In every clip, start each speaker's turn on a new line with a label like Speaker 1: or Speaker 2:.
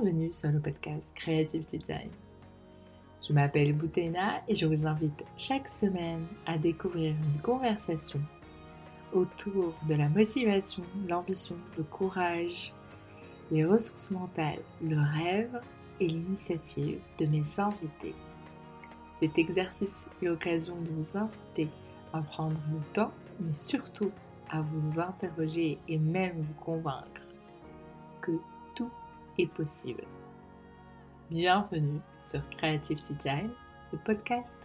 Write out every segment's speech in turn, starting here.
Speaker 1: bienvenue sur le podcast Creative Design. Je m'appelle Boutena et je vous invite chaque semaine à découvrir une conversation autour de la motivation, l'ambition, le courage, les ressources mentales, le rêve et l'initiative de mes invités. Cet exercice est l'occasion de vous inviter à prendre le temps, mais surtout à vous interroger et même vous convaincre que possible. Bienvenue sur Creative Design, le podcast.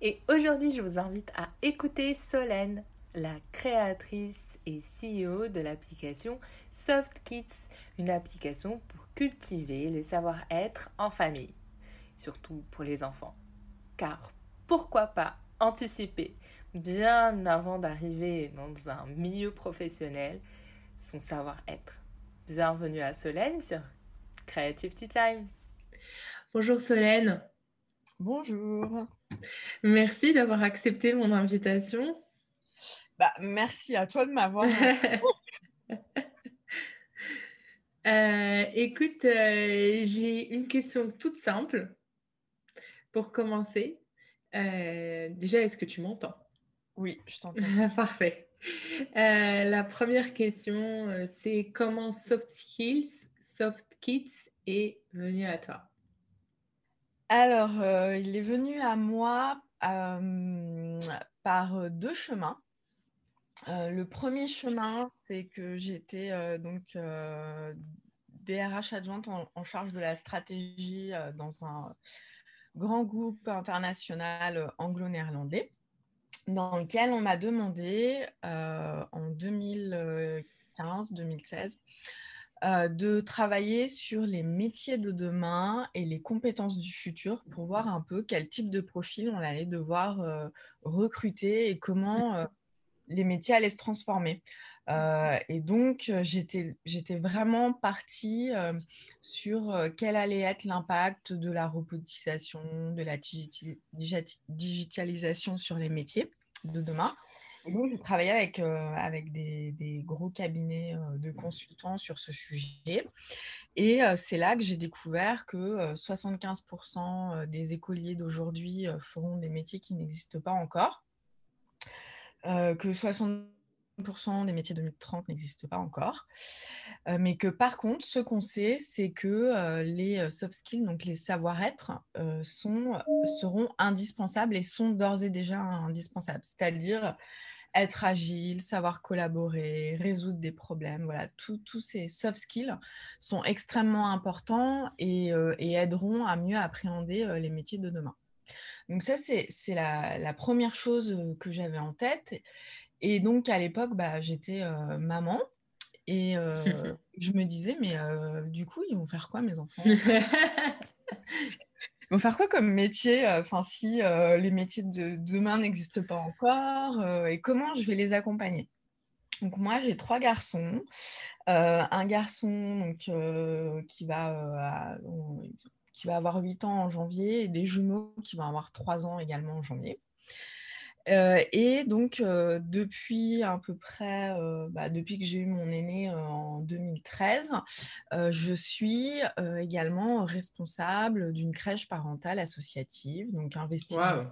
Speaker 2: Et aujourd'hui, je vous invite à écouter Solène, la créatrice et CEO de l'application SoftKids, une application pour cultiver les savoir-être en famille, surtout pour les enfants. Car pourquoi pas anticiper bien avant d'arriver dans un milieu professionnel son savoir-être? Bienvenue à Solène sur Creative Tea Time.
Speaker 1: Bonjour Solène.
Speaker 3: Bonjour.
Speaker 1: Merci d'avoir accepté mon invitation.
Speaker 3: Bah, merci à toi de m'avoir.
Speaker 1: Euh, écoute, euh, j'ai une question toute simple pour commencer. Euh, déjà, est-ce que tu m'entends?
Speaker 3: Oui, je t'entends.
Speaker 1: Parfait. Euh, la première question, euh, c'est comment Soft Skills, Soft Kids est venu à toi?
Speaker 3: Alors, euh, il est venu à moi par deux chemins. le premier chemin, c'est que j'étais donc DRH adjointe en, charge de la stratégie dans un grand groupe international anglo-néerlandais dans lequel on m'a demandé euh, en 2015-2016 euh, de travailler sur les métiers de demain et les compétences du futur pour voir un peu quel type de profil on allait devoir euh, recruter et comment les métiers allaient se transformer. Et donc, j'étais vraiment partie sur quel allait être l'impact de la robotisation, de la digitalisation sur les métiers de demain. Et donc, je travaillais avec, avec des, gros cabinets de consultants sur ce sujet. Et c'est là que j'ai découvert que 75% des écoliers d'aujourd'hui feront des métiers qui n'existent pas encore. que 60 des métiers 2030 n'existent pas encore. mais que par contre, ce qu'on sait, c'est que les soft skills, donc les savoir-être, sont, seront indispensables et sont d'ores et déjà indispensables. C'est-à-dire être agile, savoir collaborer, résoudre des problèmes. Voilà, tous ces soft skills sont extrêmement importants et, et aideront à mieux appréhender les métiers de demain. Donc ça, c'est la, la, première chose que j'avais en tête. Et donc, à l'époque, bah, j'étais maman. Et je me disais, mais du coup, ils vont faire quoi, mes enfants? Ils vont faire quoi comme métier? Enfin, si les métiers de demain n'existent pas encore, et comment je vais les accompagner? Donc moi j'ai trois garçons, un garçon donc, qui, va, qui va avoir 8 ans en janvier et des jumeaux qui vont avoir 3 ans également en janvier. Euh, et donc, euh, depuis à peu près, euh, bah, depuis que j'ai eu mon aîné en 2013, je suis également responsable d'une crèche parentale associative, donc investissement.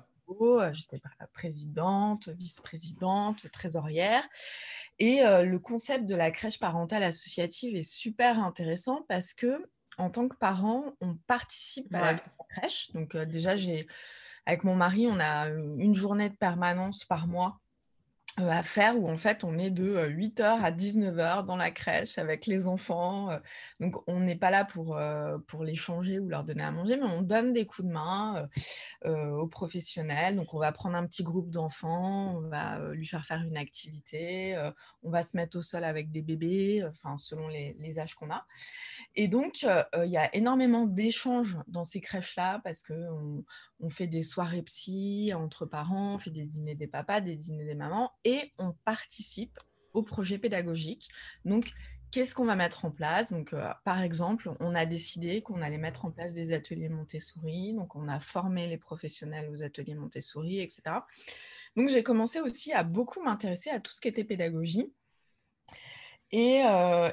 Speaker 3: J'étais présidente, vice-présidente, trésorière. Et le concept de la crèche parentale associative est super intéressant parce que, en tant que parent, on participe à la crèche. Donc, déjà, j'ai avec mon mari, on a une journée de permanence par mois à faire où en fait on est de 8h euh, à 19h dans la crèche avec les enfants. Donc on n'est pas là pour, pour les changer ou leur donner à manger, mais on donne des coups de main aux professionnels. Donc on va prendre un petit groupe d'enfants, on va lui faire faire une activité, on va se mettre au sol avec des bébés, enfin selon les, les âges qu'on a. Et donc il y a énormément d'échanges dans ces crèches-là parce qu'on on fait des soirées psy entre parents, on fait des dîners des papas, des dîners des mamans on participe au projet pédagogique. Donc, qu'est-ce qu'on va mettre en place? Donc, euh, par exemple, on a décidé qu'on allait mettre en place des ateliers Montessori. Donc, on a formé les professionnels aux ateliers Montessori, etc. Donc, j'ai commencé aussi à beaucoup m'intéresser à tout ce qui était pédagogie. Et,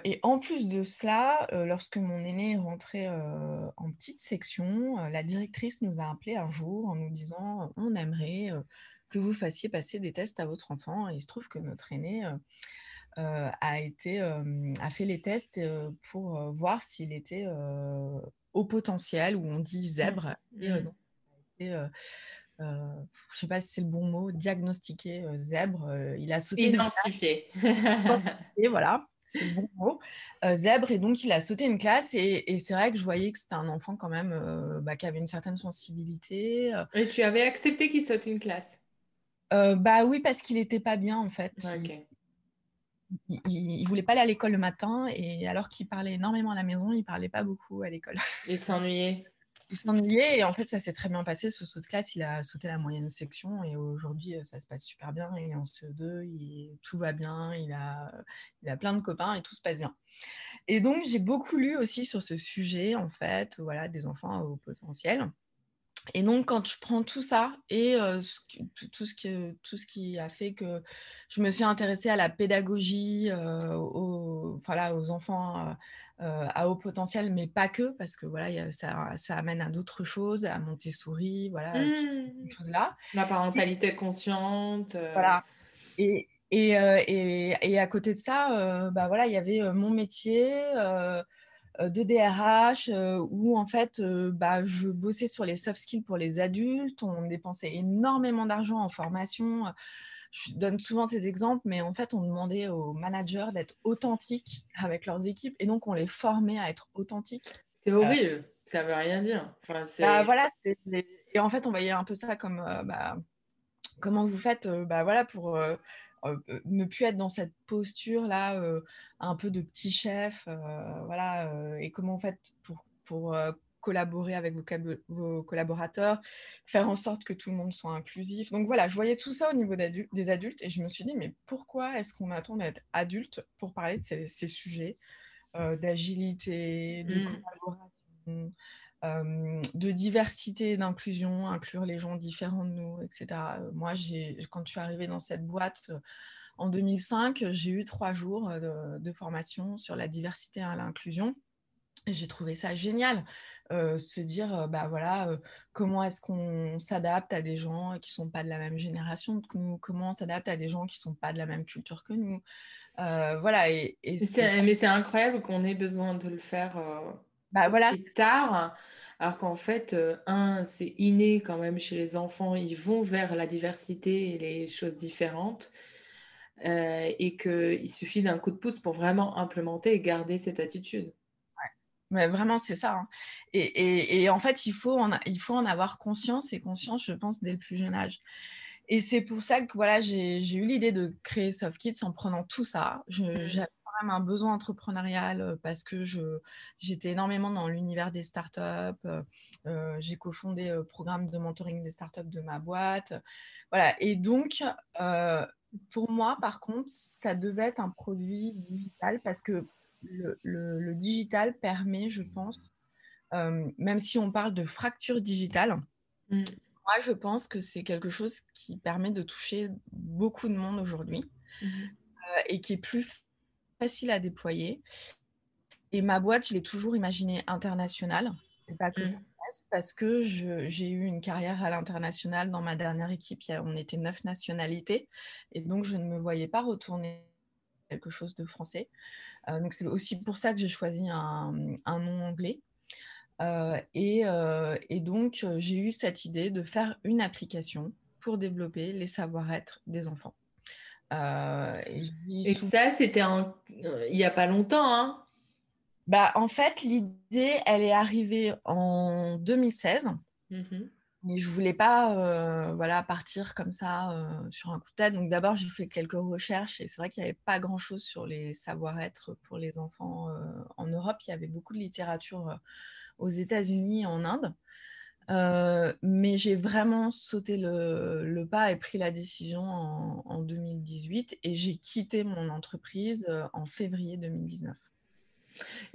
Speaker 3: et, en plus de cela, lorsque mon aîné est rentré en petite section, la directrice nous a appelé un jour en nous disant on aimerait que vous fassiez passer des tests à votre enfant. Et il se trouve que notre aîné a, été, a fait les tests pour voir s'il était au potentiel, où on dit zèbre. Mmh. Et, donc, et, je ne sais pas si c'est le bon mot, diagnostiqué zèbre. il a sauté.
Speaker 2: Identifié.
Speaker 3: et voilà, c'est le bon mot. zèbre, et donc il a sauté une classe. Et, c'est vrai que je voyais que c'était un enfant quand même bah, qui avait une certaine sensibilité.
Speaker 2: Et tu avais accepté qu'il saute une classe
Speaker 3: Bah oui, parce qu'il n'était pas bien en fait. Il, ne voulait pas aller à l'école le matin et alors qu'il parlait énormément à la maison, il parlait pas beaucoup à l'école.
Speaker 2: Il s'ennuyait.
Speaker 3: Il s'ennuyait et en fait ça s'est très bien passé ce saut de classe. Il a sauté la moyenne section et aujourd'hui euh, ça se passe super bien il est en CE2 il, tout va bien il a, il a plein de copains et tout se passe bien. Et donc j'ai beaucoup lu aussi sur ce sujet en fait voilà des enfants au potentiel et donc, quand je prends tout ça et euh, tout, ce qui, tout ce qui a fait que je me suis intéressée à la pédagogie, euh, aux, voilà, aux enfants euh, à haut potentiel, mais pas que, parce que voilà, ça, ça, amène à d'autres choses, à Montessori, voilà, mmh. ces choses-là.
Speaker 2: La parentalité consciente.
Speaker 3: Voilà. Et, et, et, et, à côté de ça, bah, voilà, il y avait mon métier de DRH où en fait bah, je bossais sur les soft skills pour les adultes. On dépensait énormément d'argent en formation. Je donne souvent ces exemples, mais en fait, on demandait aux managers d'être authentiques avec leurs équipes et donc on les formait à être authentiques.
Speaker 2: C'est horrible, ça veut rien dire. Enfin,
Speaker 3: bah, voilà, et en fait, on voyait un peu ça comme bah, comment vous faites bah, voilà, pour ne plus être dans cette posture là un peu de petit chef voilà et comment faites pour, pour collaborer avec vos, collaborateurs faire en sorte que tout le monde soit inclusif donc voilà je voyais tout ça au niveau des adultes et je me suis dit mais pourquoi est-ce qu'on attend d'être adulte pour parler de ces, sujets d'agilité de mmh. collaboration de diversité et d'inclusion, inclure les gens différents de nous, etc. Moi, quand je suis arrivée dans cette boîte en 2005, j'ai eu trois jours de, formation sur la diversité et l'inclusion. J'ai trouvé ça génial, se dire, bah voilà, comment est-ce qu'on s'adapte à des gens qui ne sont pas de la même génération que nous, comment on s'adapte à des gens qui ne sont pas de la même culture que nous? voilà. Et,
Speaker 2: mais c'est incroyable qu'on ait besoin de le faire
Speaker 3: bah, voilà.
Speaker 2: tard. Alors qu'en fait, euh, un, c'est inné quand même chez les enfants, ils vont vers la diversité et les choses différentes. Euh, et qu'il suffit d'un coup de pouce pour vraiment implémenter et garder cette attitude.
Speaker 3: Mais vraiment, c'est ça. Hein. Et, et, en fait, il faut, en, il faut en avoir conscience et conscience, je pense, dès le plus jeune âge. Et c'est pour ça que voilà, j'ai eu l'idée de créer Soft Kids en prenant tout ça. Un besoin entrepreneurial parce que j'étais énormément dans l'univers des startups. Euh, j'ai cofondé le programme de mentoring des startups de ma boîte. Voilà. Et donc, pour moi, par contre, ça devait être un produit digital parce que le, digital permet, je pense, même si on parle de fracture digitale, mmh. moi, je pense que c'est quelque chose qui permet de toucher beaucoup de monde aujourd'hui mmh et qui est plus facile à déployer. Et ma boîte, je l'ai toujours imaginée internationale, et pas que mmh. parce que j'ai eu une carrière à l'international. Dans ma dernière équipe, on était neuf nationalités, et donc je ne me voyais pas retourner quelque chose de français. Euh, donc c'est aussi pour ça que j'ai choisi un, nom anglais. Euh, et, euh, et, donc j'ai eu cette idée de faire une application pour développer les savoir-être des enfants.
Speaker 2: Euh, et, ça, c'était il n'y a pas longtemps. Hein
Speaker 3: bah, en fait, l'idée, elle est arrivée en 2016. Mmh Mais je ne voulais pas euh, voilà, partir comme ça euh, sur un coup de tête. Donc d'abord, j'ai fait quelques recherches et c'est vrai qu'il n'y avait pas grand-chose sur les savoir-être pour les enfants en Europe. Il y avait beaucoup de littérature aux États-Unis et en Inde. Euh, mais j'ai vraiment sauté le, pas et pris la décision en, 2018 et j'ai quitté mon entreprise euh, en février 2019.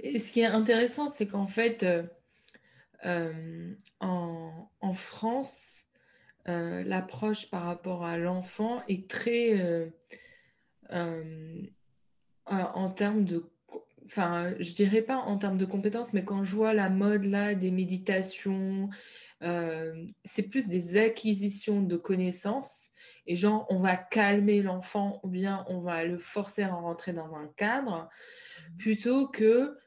Speaker 2: Et ce qui est intéressant, c'est qu'en fait, euh, en, France, l'approche par rapport à l'enfant est très en termes de enfin, je dirais pas en termes de compétences, mais quand je vois la mode là des méditations, euh, c'est plus des acquisitions de connaissances. Et genre, on va calmer l'enfant ou bien on va le forcer à rentrer dans un cadre, mmh. plutôt que,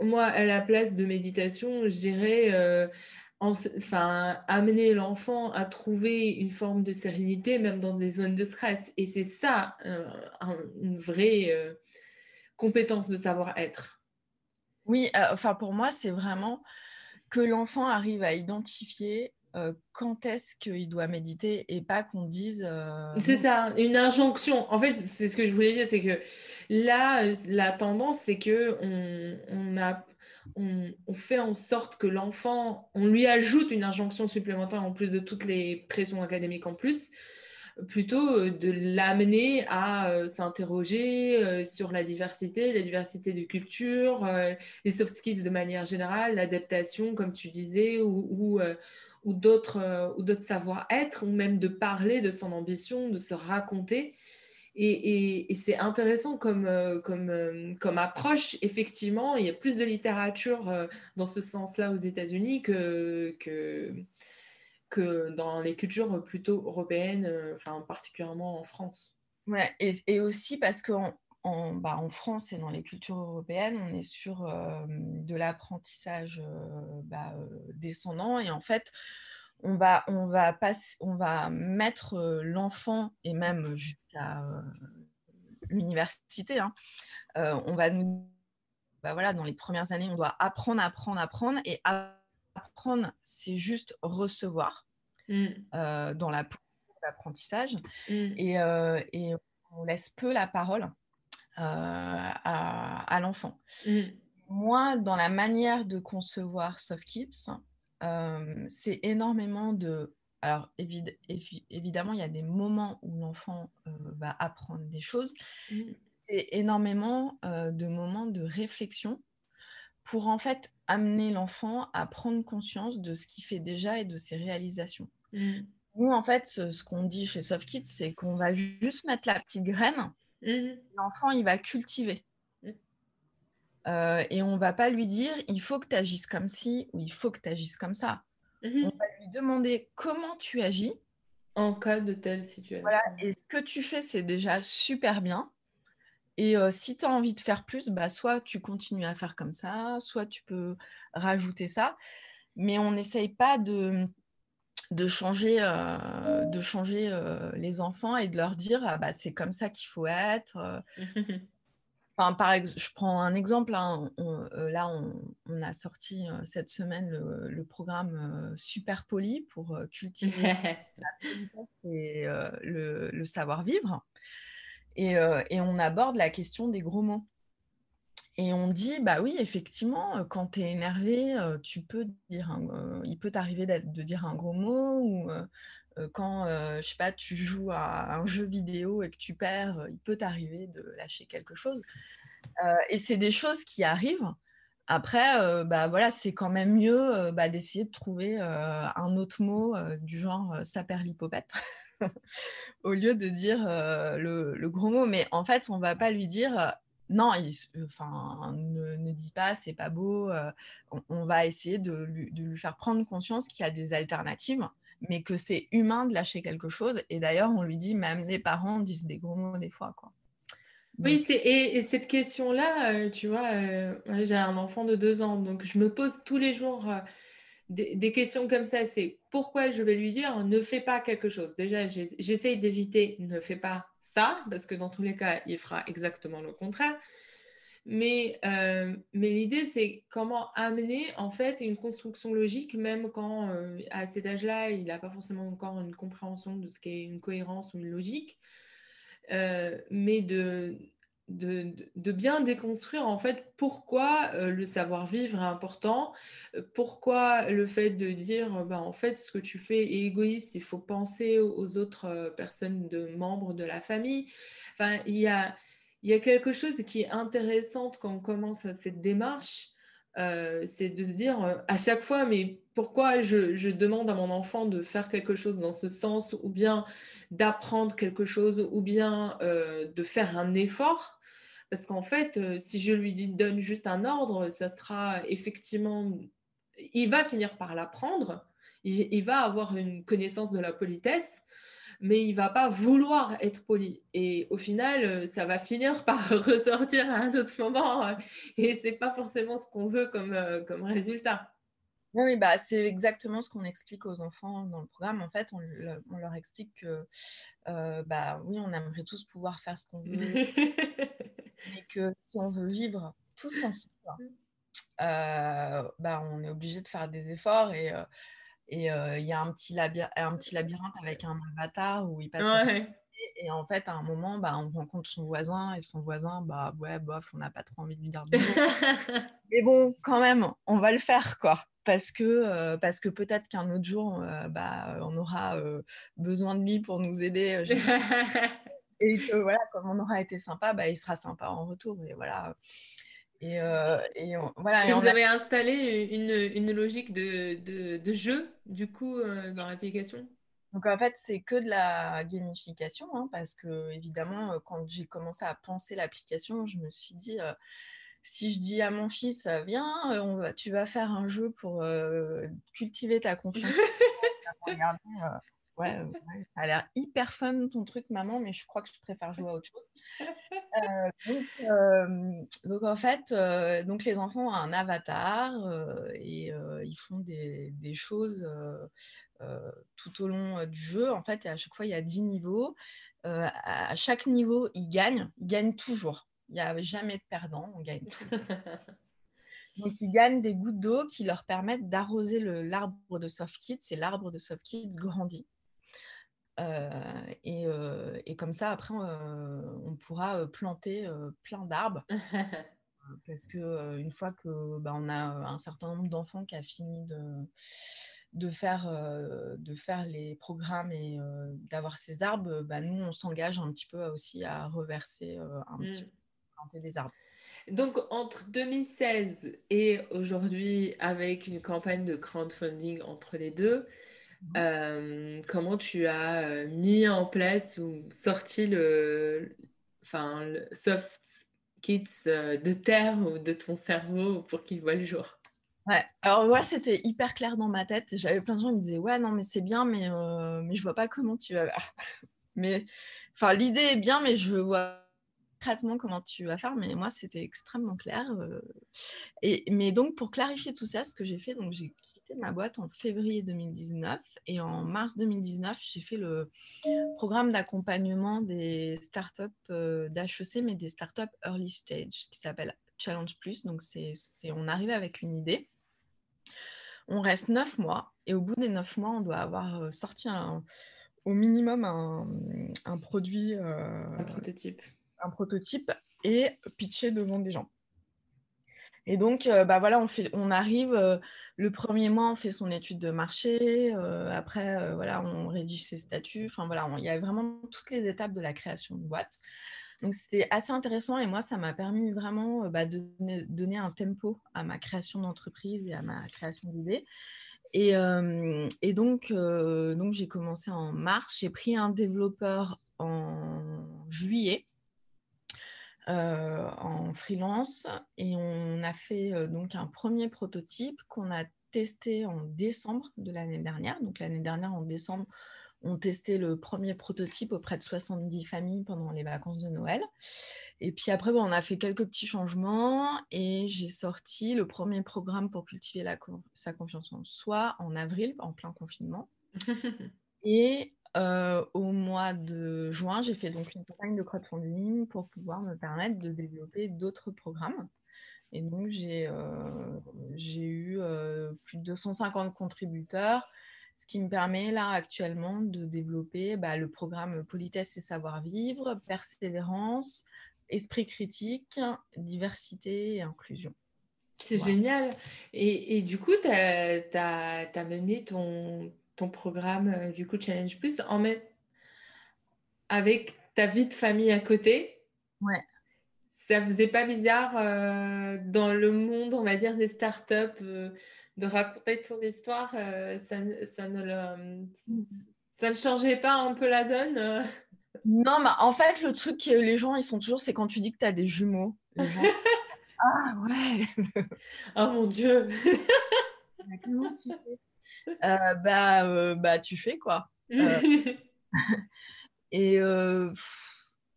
Speaker 2: moi, à la place de méditation, je dirais, euh, enfin, amener l'enfant à trouver une forme de sérénité, même dans des zones de stress. Et c'est ça, euh, une vraie compétence de savoir-être.
Speaker 3: Oui, euh, enfin pour moi, c'est vraiment que l'enfant arrive à identifier euh, quand est-ce qu'il doit méditer et pas qu'on dise. Euh,
Speaker 2: c'est ça, une injonction. En fait, c'est ce que je voulais dire, c'est que là, la tendance, c'est que on, a, on, on, fait en sorte que l'enfant, on lui ajoute une injonction supplémentaire en plus de toutes les pressions académiques en plus plutôt euh, de l'amener à euh, s'interroger euh, sur la diversité, la diversité de culture, les soft skills de manière générale, l'adaptation, comme tu disais, ou, ou, d'autres savoir-être, ou même de parler de son ambition, de se raconter. Et, c'est intéressant comme, comme, comme approche. Effectivement, il y a plus de littérature dans ce sens-là aux États-Unis que, que dans les cultures plutôt européennes, euh, enfin particulièrement en France.
Speaker 3: Ouais, et, aussi parce qu'en en, bah, en, France et dans les cultures européennes, on est sur euh, de l'apprentissage euh, bah, descendant et en fait, on va, on va, on va mettre l'enfant et même jusqu'à l'université, hein, on va bah, voilà, dans les premières années, on doit apprendre, apprendre, apprendre et apprendre, c'est juste recevoir mm. euh, dans la l'apprentissage mm. et, euh, et, on laisse peu la parole euh, à, l'enfant. Mm. Moi, dans la manière de concevoir Soft Kids, c'est énormément de... Alors, évidemment, il y a des moments où l'enfant va apprendre des choses. C'est énormément de moments de réflexion pour en fait amener l'enfant à prendre conscience de ce qu'il fait déjà et de ses réalisations. Mmh. Nous, en fait, ce, qu'on dit chez Soft Kids, c'est qu'on va juste mettre la petite graine, mmh. l'enfant, il va cultiver. Mmh. Euh, et on va pas lui dire, il faut que tu agisses comme ci ou il faut que tu agisses comme ça. On va lui demander comment tu agis.
Speaker 2: En cas de telle situation.
Speaker 3: Voilà, et ce que tu fais, c'est déjà super bien. Et si tu as envie de faire plus, bah, soit tu continues à faire comme ça, soit tu peux rajouter ça. Mais on n'essaye pas de, de changer, de changer les enfants et de leur dire ah, bah, c'est comme ça qu'il faut être. Enfin, par je prends un exemple. Hein, là, on, a sorti cette semaine le, programme Super Poli pour cultiver la politesse et le, le savoir-vivre. Euh, et, on aborde la question des gros mots. Et on dit, bah oui, effectivement, euh, quand tu es énervé, euh, tu peux dire il peut t'arriver de dire un gros mot, ou quand, je sais pas, tu joues à un jeu vidéo et que tu perds, il peut t'arriver de lâcher quelque chose. et c'est des choses qui arrivent. Après, bah voilà, c'est quand même mieux bah, d'essayer de trouver un autre mot du genre ça perd l'hypopète. au lieu de dire euh, le, gros mot. Mais en fait, on va pas lui dire euh, non, il, enfin, ne, ne, dis pas, c'est pas beau. Euh, on, va essayer de lui, de lui faire prendre conscience qu'il y a des alternatives, mais que c'est humain de lâcher quelque chose. Et d'ailleurs, on lui dit, même les parents disent des gros mots des fois. Quoi.
Speaker 2: Oui, et, et, cette question-là, tu vois, j'ai un enfant de deux ans, donc je me pose tous les jours des, questions comme ça, c'est pourquoi je vais lui dire ne fais pas quelque chose. Déjà, j'essaye d'éviter ne fais pas ça, parce que dans tous les cas, il fera exactement le contraire. Mais, euh, l'idée, c'est comment amener en fait une construction logique, même quand euh, à cet âge-là, il n'a pas forcément encore une compréhension de ce qu'est une cohérence ou une logique, euh, mais de, de, bien déconstruire en fait pourquoi euh, le savoir-vivre est important, euh, pourquoi le fait de dire bah, en fait ce que tu fais est égoïste, il faut penser aux autres euh, personnes de membres de la famille. Enfin, il y a, il y a quelque chose qui est intéressant quand on commence cette démarche. c'est de se dire à chaque fois, mais pourquoi je, demande à mon enfant de faire quelque chose dans ce sens, ou bien d'apprendre quelque chose, ou bien de faire un effort? Parce qu'en fait, si je lui dis donne juste un ordre, ça sera effectivement, il va finir par l'apprendre, il, va avoir une connaissance de la politesse, mais il va pas vouloir être poli. Et au final, euh, ça va finir par ressortir à un autre moment. Euh, et c'est pas forcément ce qu'on veut comme, euh, comme résultat.
Speaker 3: Oui, bah, c'est exactement ce qu'on explique aux enfants dans le programme. En fait, on, leur explique que, bah, oui, on aimerait tous pouvoir faire ce qu'on veut, que si on veut vivre tous ensemble, bah, on est obligé de faire des efforts et et il y a un petit, un petit labyrinthe avec un avatar où il passe. Et, en fait, à un moment, bah, on rencontre son voisin et son voisin, bah ouais, bof, on n'a pas trop envie de lui dire Mais bon, quand même, on va le faire, quoi. Parce que, parce que peut-être qu'un autre jour, bah, on aura besoin de lui pour nous aider. et que voilà, comme on aura été sympa, bah, il sera sympa en retour. Et voilà. Et, euh, et voilà.
Speaker 2: vous avez installé une, une logique de, de, de, jeu, du coup, euh, dans l'application?
Speaker 3: Donc, en fait, c'est que de la gamification, hein, parce que, évidemment, euh, quand j'ai commencé à penser l'application, je me suis dit, si je dis à mon fils, viens, on va, tu vas faire un jeu pour cultiver ta confiance, ouais, ça a l'air hyper fun ton truc, maman, mais je crois que je préfère jouer à autre chose. Euh, donc, euh, donc, en fait, euh, donc les enfants ont un avatar et ils font des, des choses tout au long du jeu. En fait, et à chaque fois, il y a 10 niveaux. à chaque niveau, ils gagnent. Ils gagnent toujours. Il n'y a jamais de perdant. On gagne toujours. Donc, ils gagnent des gouttes d'eau qui leur permettent d'arroser l'arbre de Soft Kids et l'arbre de Soft Kids grandit. Euh, euh, et, comme ça, après, euh, on pourra planter plein d'arbres. parce que une fois que bah, on a un certain nombre d'enfants qui a fini de, de, faire, de faire les programmes et d'avoir ces arbres, bah, nous, on s'engage un petit peu aussi à reverser un petit mmh. peu, planter des arbres.
Speaker 2: Donc, entre 2016 et aujourd'hui, avec une campagne de crowdfunding entre les deux. Euh, comment tu as euh, mis en place ou sorti le, enfin, le soft kits euh, de terre ou de ton cerveau pour qu'il voit le jour?
Speaker 3: Ouais, alors moi c'était hyper clair dans ma tête. J'avais plein de gens qui me disaient Ouais, non, mais c'est bien, mais, mais je vois pas comment tu vas. mais enfin, l'idée est bien, mais je vois concrètement comment tu vas faire, mais moi c'était extrêmement clair. et, mais donc pour clarifier tout ça, ce que j'ai fait, donc j'ai quitté ma boîte en février 2019 et en mars 2019 j'ai fait le programme d'accompagnement des startups d'HEC, mais des startups early stage qui s'appelle Challenge Plus. Donc c'est, on arrive avec une idée. On reste neuf mois et au bout des neuf mois, on doit avoir sorti un, au minimum un, un produit.
Speaker 2: un prototype
Speaker 3: un prototype et pitcher devant des gens. Et donc, euh, bah voilà, on, fait, on arrive, euh, le premier mois, on fait son étude de marché, euh, après, voilà, on rédige ses statuts, enfin voilà, il y a vraiment toutes les étapes de la création de boîte. Donc, c'était assez intéressant et moi, ça m'a permis vraiment bah, de donner, un tempo à ma création d'entreprise et à ma création d'idées. Et, et, donc, donc j'ai commencé en mars, j'ai pris un développeur en juillet euh, en freelance et on a fait euh, donc un premier prototype qu'on a testé en décembre de l'année dernière. Donc l'année dernière, en décembre, on testait le premier prototype auprès de 70 familles pendant les vacances de Noël. Et puis après, on a fait quelques petits changements et j'ai sorti le premier programme pour cultiver la, sa confiance en soi en avril, en plein confinement. et euh, au mois de juin, j'ai fait donc une campagne de crowdfunding pour pouvoir me permettre de développer d'autres programmes. Et donc, j'ai euh, eu euh, plus de 250 contributeurs, ce qui me permet là actuellement de développer bah, le programme Politesse et savoir-vivre, persévérance, esprit critique, diversité et inclusion.
Speaker 2: C'est génial. Et, et, du coup, tu as, as, mené ton, ton programme euh, du coup Challenge Plus en met avec ta vie de famille à côté.
Speaker 3: Ouais.
Speaker 2: ça est pas bizarre dans le monde, on va dire, des startups de raconter ton histoire ça, ça, ne le, ça ne changeait pas un peu la donne
Speaker 3: Non, mais en fait, le truc que les gens, ils sont toujours, c'est quand tu dis que tu as des jumeaux. ah ouais
Speaker 2: Oh mon Dieu
Speaker 3: Comment tu fais? Euh, bah, euh, bah, tu fais quoi euh, Et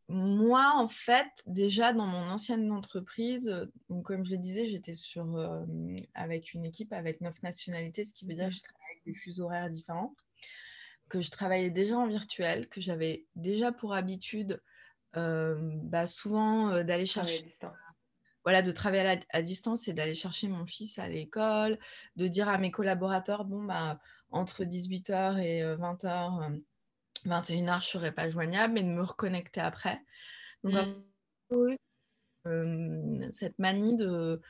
Speaker 3: moi, en fait, déjà dans mon ancienne entreprise, donc, comme je le disais, j'étais sur avec une équipe avec neuf nationalités, ce qui veut dire que je travaillais avec des fuseaux horaires différents que je travaillais déjà en virtuel, que j'avais déjà pour habitude bah, souvent d'aller chercher. Voilà, de travailler à, distance et d'aller chercher mon fils à l'école, de dire à mes collaborateurs, bon, bah, entre 18h et 20h, 21h, je ne serai pas joignable, mais de me reconnecter après. Donc, mmh. euh, cette manie de,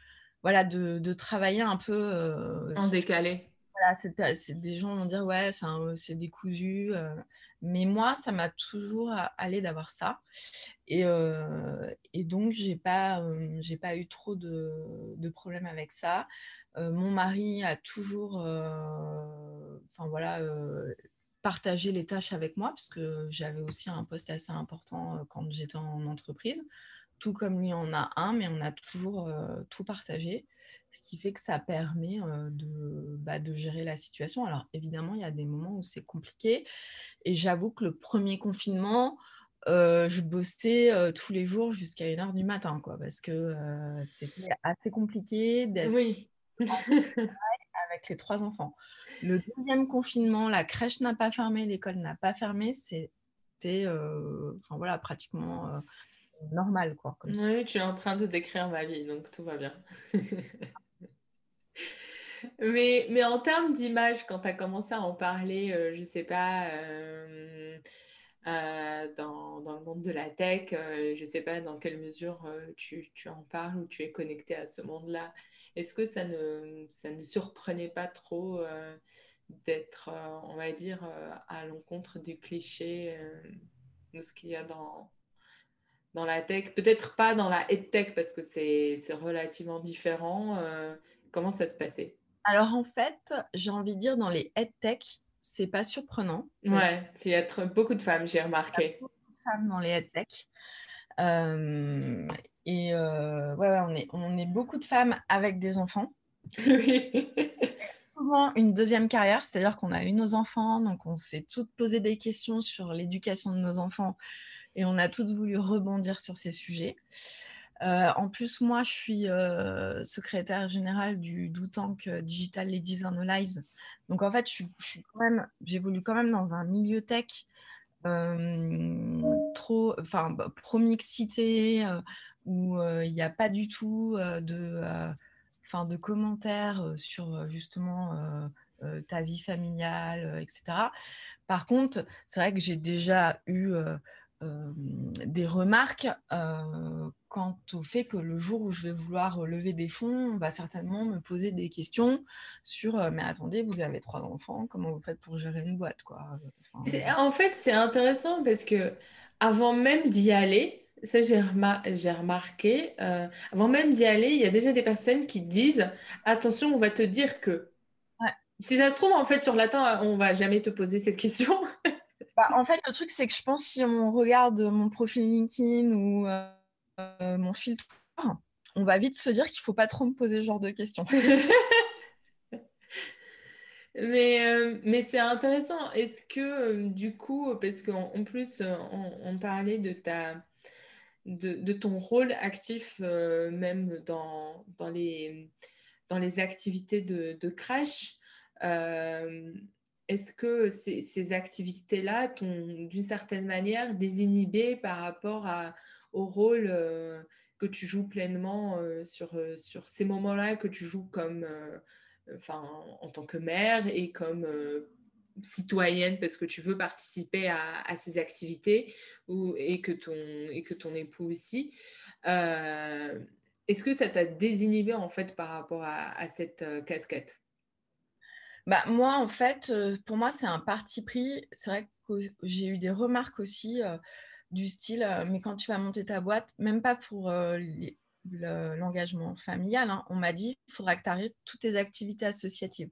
Speaker 3: voilà, de, de travailler un peu
Speaker 2: en décalé
Speaker 3: c'est des gens vont dire ouais, c'est décousu. Euh, mais moi, ça m'a toujours allé d'avoir ça. Et, euh, et donc, j'ai pas, euh, j'ai pas eu trop de, de problèmes avec ça. mon mari a toujours, enfin voilà, partagé les tâches avec moi parce que j'avais aussi un poste assez important quand j'étais en entreprise. Tout comme lui en a un, mais on a toujours tout partagé ce qui fait que ça permet de, bah, de, gérer la situation. Alors évidemment, il y a des moments où c'est compliqué. Et j'avoue que le premier confinement, je bossais tous les jours jusqu'à 1h du matin, quoi, parce que c'était assez compliqué d'être oui. avec les trois enfants. Le deuxième confinement, la crèche n'a pas fermé, l'école n'a pas fermé, c'était enfin, voilà, pratiquement normal. Quoi,
Speaker 2: oui, tu es en train de décrire ma vie, donc tout va bien. mais, mais en termes d'image, quand tu as commencé à en parler, euh, je ne sais pas, euh, euh, dans, dans, le monde de la tech, je ne sais pas dans quelle mesure tu, tu, en parles ou tu es connecté à ce monde-là, est-ce que ça ne, ça ne surprenait pas trop d'être, on va dire, à l'encontre du cliché de ce qu'il y a dans, dans la tech? Peut-être pas dans la tech parce que c'est relativement différent. Comment ça se passait?
Speaker 3: Alors en fait, j'ai envie de dire dans les EdTech, c'est pas surprenant.
Speaker 2: Ouais, y a beaucoup de femmes, j'ai remarqué. Beaucoup
Speaker 3: de femmes dans les EdTech. Euh, et euh, ouais, ouais, on, est, on est beaucoup de femmes avec des enfants. Oui. Souvent une deuxième carrière, c'est-à-dire qu'on a eu nos enfants, donc on s'est toutes posé des questions sur l'éducation de nos enfants et on a toutes voulu rebondir sur ces sujets. Euh, en plus, moi, je suis euh, secrétaire générale du Do Tank Digital Ladies Analyze. Donc, en fait, je, quand j'évolue quand même dans un milieu tech euh, trop, enfin, bah, pro-mixité, où il n'y a pas du tout de, de commentaires sur justement ta vie familiale, etc. Par contre, c'est vrai que j'ai déjà eu euh, des remarques euh, quant au fait que le jour où je vais vouloir lever des fonds, on va certainement me poser des questions sur euh, mais attendez, vous avez trois enfants, comment vous faites pour gérer une boîte quoi
Speaker 2: En fait, c'est intéressant parce que avant même d'y aller, ça j'ai remarqué, avant même d'y aller, il y a déjà des personnes qui disent attention, on va te dire que. Si ça se trouve, en fait, sur latin, on va jamais te poser cette question.
Speaker 3: Bah, en fait, le truc, c'est que je pense si on regarde mon profil LinkedIn ou euh, mon filtre, on va vite se dire qu'il ne faut pas trop me poser ce genre de questions.
Speaker 2: mais, euh, mais c'est intéressant. Est-ce que, euh, du coup, parce qu'en plus, on, parlait de, ta, de, ton rôle actif, même dans, dans, les, dans les activités de, de crèche, est-ce que ces, activités-là t'ont d'une certaine manière désinhibé par rapport au rôle euh, que tu joues pleinement euh, sur, euh, sur ces moments-là, que tu joues comme, en tant que mère et comme citoyenne parce que tu veux participer à, ces activités ou, et, que ton, et que ton époux aussi. Est-ce que ça t'a désinhibé en fait par rapport à cette casquette?
Speaker 3: Bah, moi, en fait, pour moi, c'est un parti pris. C'est vrai que j'ai eu des remarques aussi du style, mais quand tu vas monter ta boîte, même pas pour l'engagement familial, hein, on m'a dit, il faudra que tu arrêtes toutes tes activités associatives.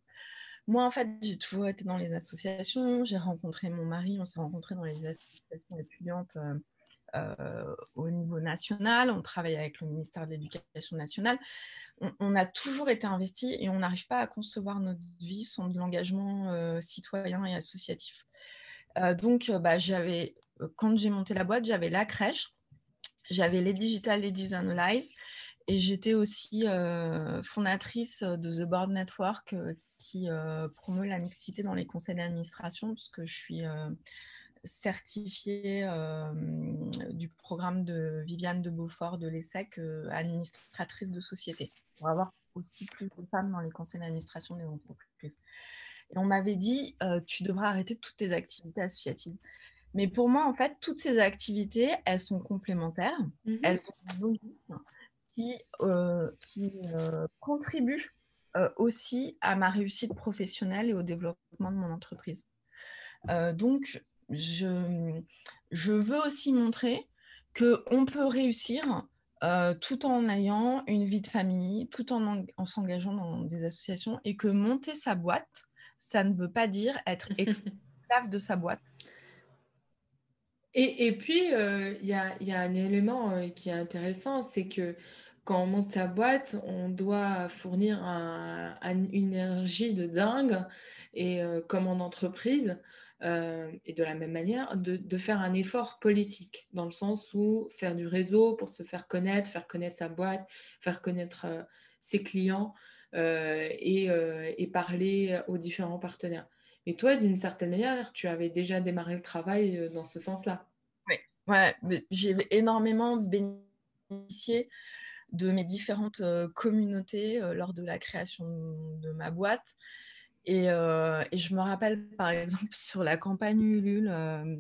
Speaker 3: Moi, en fait, j'ai toujours été dans les associations. J'ai rencontré mon mari, on s'est rencontrés dans les associations étudiantes euh, au niveau national, on travaille avec le ministère de l'Éducation nationale. On, a toujours été investi et on n'arrive pas à concevoir notre vie sans de l'engagement euh, citoyen et associatif. Euh, donc, bah, j'avais, quand j'ai monté la boîte, j'avais la crèche, j'avais les Digital Ladies Analyze et j'étais aussi fondatrice de The Board Network qui promeut la mixité dans les conseils d'administration parce que je suis certifiée euh, du programme de Viviane de Beaufort de l'ESSEC, euh, administratrice de société, pour avoir aussi plus de femmes dans les conseils d'administration des entreprises. Et on m'avait dit, euh, tu devras arrêter toutes tes activités associatives. Mais pour moi, en fait, toutes ces activités, elles sont complémentaires, mmh elles sont logiques, qui, qui contribuent aussi à ma réussite professionnelle et au développement de mon entreprise. donc, je, je veux aussi montrer qu'on peut réussir euh, tout en ayant une vie de famille, tout en, en s'engageant dans des associations, et que monter sa boîte, ça ne veut pas dire être esclave de sa boîte.
Speaker 2: Et, et puis, euh, il y, a, y, a, un élément euh, qui est intéressant, c'est que quand on monte sa boîte, on doit fournir un, une énergie de dingue, et comme en entreprise, euh, et de la même manière, de, faire un effort politique, dans le sens où faire du réseau pour se faire connaître, faire connaître sa boîte, faire connaître euh, ses clients euh, et, parler aux différents partenaires. Mais toi, d'une certaine manière, tu avais déjà démarré le travail dans ce sens-là.
Speaker 3: Oui, j'ai énormément bénéficié de mes différentes communautés lors de la création de ma boîte. Euh, et, je me rappelle, par exemple, sur la campagne Ulule, euh,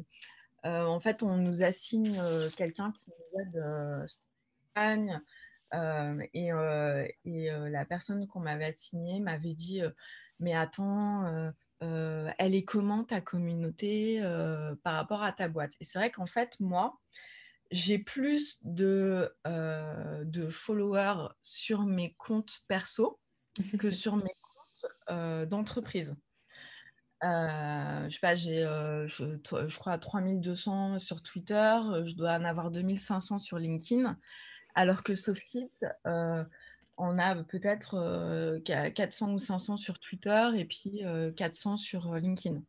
Speaker 3: euh, en fait, on nous assigne quelqu'un qui nous aide Espagne. et, et la personne qu'on m'avait assignée m'avait dit Mais attends, elle est comment ta communauté par rapport à ta boîte? Et c'est vrai qu'en fait, moi, j'ai plus de, de followers sur mes comptes perso que sur mes euh, d'entreprise. Euh, je sais pas, j'ai, euh, je, crois, 3200 sur Twitter, je dois en avoir 2500 sur LinkedIn, alors que SoftKids, on a peut-être 400 ou 500 sur Twitter et puis 400 sur LinkedIn.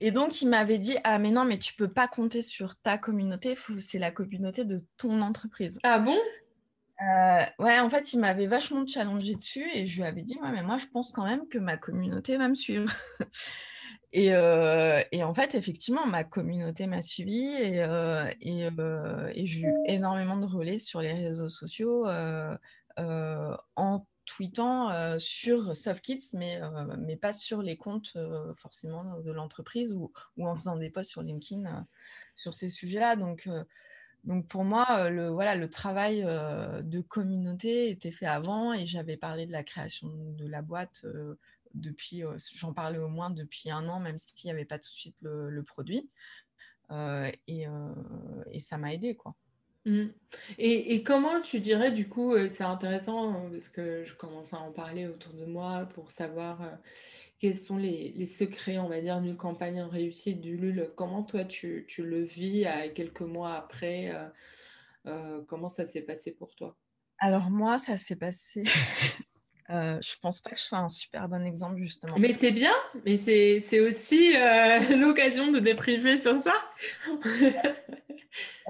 Speaker 3: Et donc, il m'avait dit Ah, mais non, mais tu peux pas compter sur ta communauté, c'est la communauté de ton entreprise.
Speaker 2: Ah bon?
Speaker 3: Euh, ouais, en fait, il m'avait vachement challengé dessus et je lui avais dit, ouais, mais moi, je pense quand même que ma communauté va me suivre. et, euh, et, en fait, effectivement, ma communauté m'a suivi et, euh, et j'ai eu énormément de relais sur les réseaux sociaux en tweetant sur SoftKids, mais, mais pas sur les comptes forcément de l'entreprise ou, ou, en faisant des posts sur LinkedIn sur ces sujets-là. Donc, donc pour moi, le, voilà, le travail de communauté était fait avant et j'avais parlé de la création de la boîte depuis, j'en parlais au moins depuis un an, même s'il n'y avait pas tout de suite le, produit. Et, et, ça m'a aidé, quoi.
Speaker 2: Mmh. Et, et, comment tu dirais, du coup, c'est intéressant parce que je commence à en parler autour de moi pour savoir quels sont les, secrets, on va dire, d'une campagne réussie du LUL? Comment toi, tu, le vis à quelques mois après euh, euh, Comment ça s'est passé pour toi?
Speaker 3: Alors moi, ça s'est passé... Euh, je pense pas que je sois un super bon exemple justement.
Speaker 2: Mais c'est bien, mais c'est aussi l'occasion de dépriver sur ça.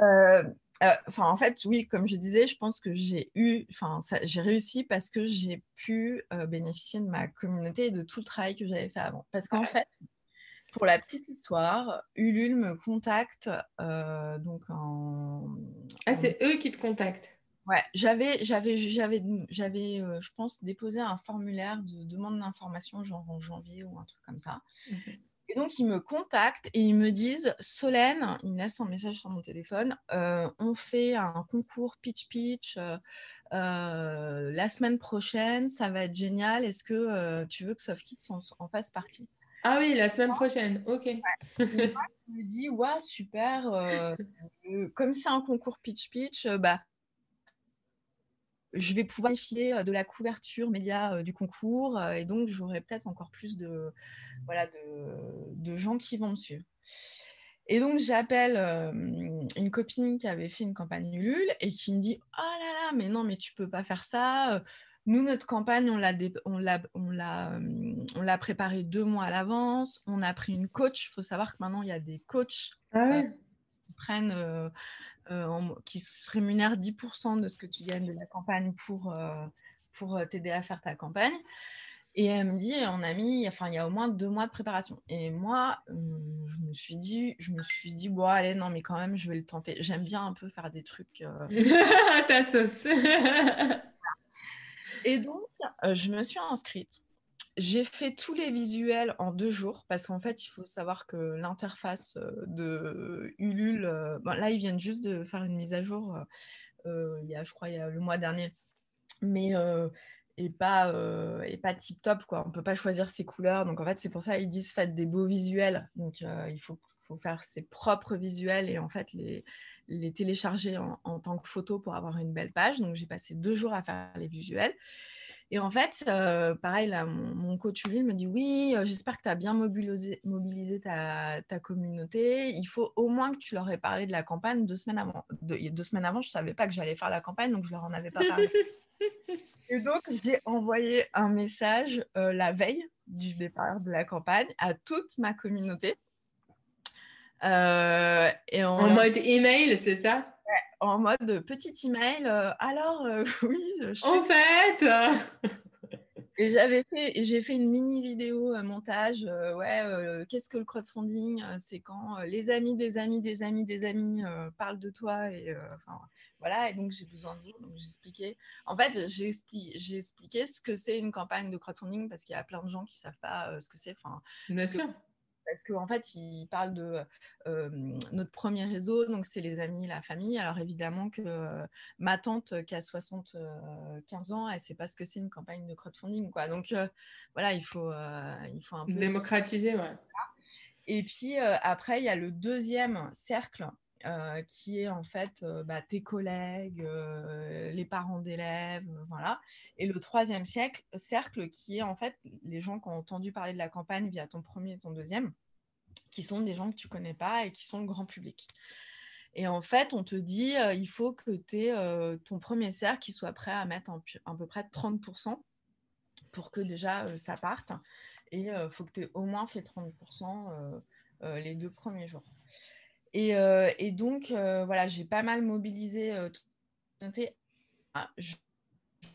Speaker 3: Euh, enfin, en fait, oui, comme je disais, je pense que j'ai eu, enfin, j'ai réussi parce que j'ai pu euh, bénéficier de ma communauté et de tout le travail que j'avais fait avant. Parce qu'en fait, pour la petite histoire, Ulule me contacte euh, donc en.
Speaker 2: Ah, c'est eux qui te contactent?
Speaker 3: Ouais, j'avais, j'avais, j'avais, j'avais, je pense, déposé un formulaire de demande d'information genre en janvier ou un truc comme ça. Et donc, ils me contactent et ils me disent Solène, ils me laissent un message sur mon téléphone euh, on fait un concours pitch pitch euh, la semaine prochaine, ça va être génial. Est-ce que euh, tu veux que SoftKids en, en fasse partie?
Speaker 2: Ah oui, la semaine prochaine, ok.
Speaker 3: je me dis, ouais, super. Euh, comme c'est un concours pitch-pitch, bah, je vais pouvoir bénéficier de la couverture média du concours et donc j'aurai peut-être encore plus de, voilà, de, de, gens qui vont me suivre. Et donc j'appelle une copine qui avait fait une campagne Ulule et qui me dit Oh là là, mais non, mais tu peux pas faire ça. Nous, notre campagne, on l'a, on l'a, on l'a, on l'a préparée deux mois à l'avance. On a pris une coach. Il faut savoir que maintenant, il y a des coachs
Speaker 2: ah
Speaker 3: qui prennent euh, qui se rémunère 10% de ce que tu gagnes de la campagne pour, euh, pour euh, t'aider à faire ta campagne. Et elle me dit, on a mis, enfin, il y a au moins deux mois de préparation. Et moi, je me suis dit, je me suis dit, bon, allez, non, mais quand même, je vais le tenter. J'aime bien un peu faire des trucs.
Speaker 2: Ta sauce.
Speaker 3: et donc, je me suis inscrite. J'ai fait tous les visuels en deux jours parce qu'en fait, il faut savoir que l'interface de Ulule, là, ils viennent juste de faire une mise à jour, il y a, je crois, il y a le mois dernier, mais et pas, pas tip top, quoi. On peut pas choisir ses couleurs, donc en fait, c'est pour ça ils disent faites des beaux visuels. Donc, il faut, faut, faire ses propres visuels et en fait les, les télécharger en tant que photo pour avoir une belle page. Donc, j'ai passé deux jours à faire les visuels. Et en fait, euh, pareil, là, mon, coach lui me dit Oui, euh, j'espère que tu as bien mobilisé, mobilisé ta, communauté. Il faut au moins que tu leur aies parlé de la campagne deux semaines avant. deux semaines avant, je ne savais pas que j'allais faire la campagne, donc je leur en avais pas parlé. Et donc, j'ai envoyé un message euh, la veille du départ de la campagne à toute ma communauté.
Speaker 2: et en mode email, c'est ça?
Speaker 3: En mode petit email. Euh, alors, euh, oui.
Speaker 2: Je en fait.
Speaker 3: et j'avais fait, j'ai fait une mini vidéo euh, montage. ouais, qu'est-ce que le crowdfunding C'est quand les amis des amis des amis des amis parlent de toi et voilà. Et donc j'ai besoin de vous. Donc j'expliquais. En fait, j'ai expliqué, expliqué ce que c'est une campagne de crowdfunding parce qu'il y a plein de gens qui savent pas ce que c'est. Enfin,
Speaker 2: Bien sûr
Speaker 3: parce qu'en fait, il parle de notre premier réseau, donc c'est les amis, la famille. Alors évidemment que ma tante qui a 75 ans, elle ne sait pas ce que c'est une campagne de crowdfunding. Quoi. Donc voilà, il faut, il faut un peu...
Speaker 2: Démocratiser, ouais.
Speaker 3: Et puis après, il y a le deuxième cercle qui est en fait bah, tes collègues, les parents d'élèves, voilà. Et le troisième siècle, cercle qui est en fait les gens qui ont entendu parler de la campagne via ton premier et ton deuxième, qui sont des gens que tu connais pas et qui sont le grand public. Et en fait, on te dit, il faut que aies ton premier cercle qui soit prêt à mettre à peu près 30% pour que déjà ça parte. Et il faut que tu aies au moins fait 30% les deux premiers jours. Euh, et, donc, euh, voilà, j'ai pas mal mobilisé. Euh, ah,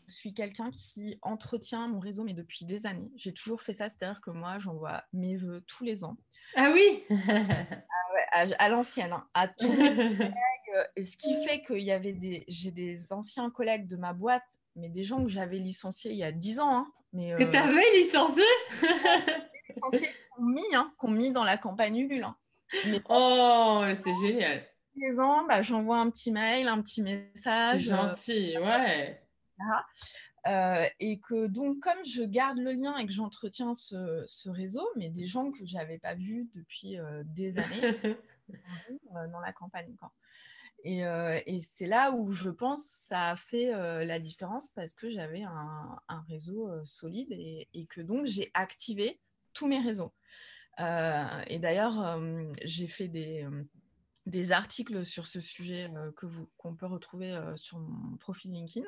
Speaker 3: suis quelqu'un qui entretient mon réseau, mais depuis des années. J'ai toujours fait ça, c'est-à-dire que moi, j'envoie mes vœux tous les ans.
Speaker 2: Ah oui
Speaker 3: ah à, l'ancienne, hein, à tous mes collègues. Et ce qui fait qu'il y avait des... J'ai des anciens collègues de ma boîte, mais des gens que j'avais licenciés il y a 10 ans. Hein, mais,
Speaker 2: que tu avais licenciés?
Speaker 3: Licenciés qu'on mis, hein, mis dans la campagne Ulule.
Speaker 2: Oh, c'est génial.
Speaker 3: Les ans, bah, j'envoie un petit mail, un petit message.
Speaker 2: Gentil, ouais.
Speaker 3: Euh, et que donc, comme je garde le lien et que j'entretiens ce, réseau, mais des gens que je n'avais pas vus depuis euh, des années euh, dans la campagne. Et, et c'est là où je pense ça a fait la différence parce que j'avais un, un, réseau solide et, et, que donc j'ai activé tous mes réseaux. Et d'ailleurs, j'ai fait des, des, articles sur ce sujet que vous, qu'on peut retrouver sur mon profil LinkedIn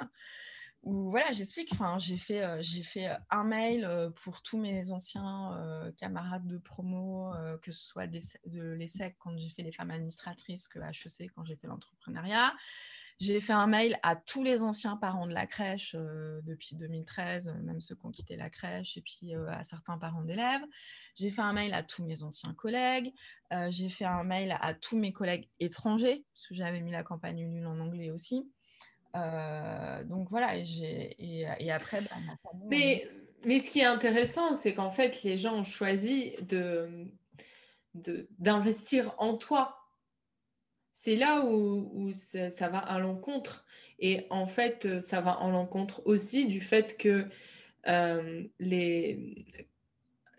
Speaker 3: voilà, j'explique. Enfin, j'ai fait, j'ai fait un mail pour tous mes anciens camarades de promo, que ce soit de l'ESSEC quand j'ai fait les femmes administratrices, que HEC quand j'ai fait l'entrepreneuriat. J'ai fait un mail à tous les anciens parents de la crèche euh, depuis 2013, euh, même ceux qui ont quitté la crèche, et puis euh, à certains parents d'élèves. J'ai fait un mail à tous mes anciens collègues. j'ai fait un mail à tous mes collègues étrangers, parce que j'avais mis la campagne Ulule en anglais aussi. Donc voilà, et, et, après, bah,
Speaker 2: mais, mais ce qui est intéressant, c'est qu'en fait, les gens ont choisi de d'investir en toi c'est là où, ça, va à l'encontre. Et en fait, euh, ça va à l'encontre aussi du fait que euh, les...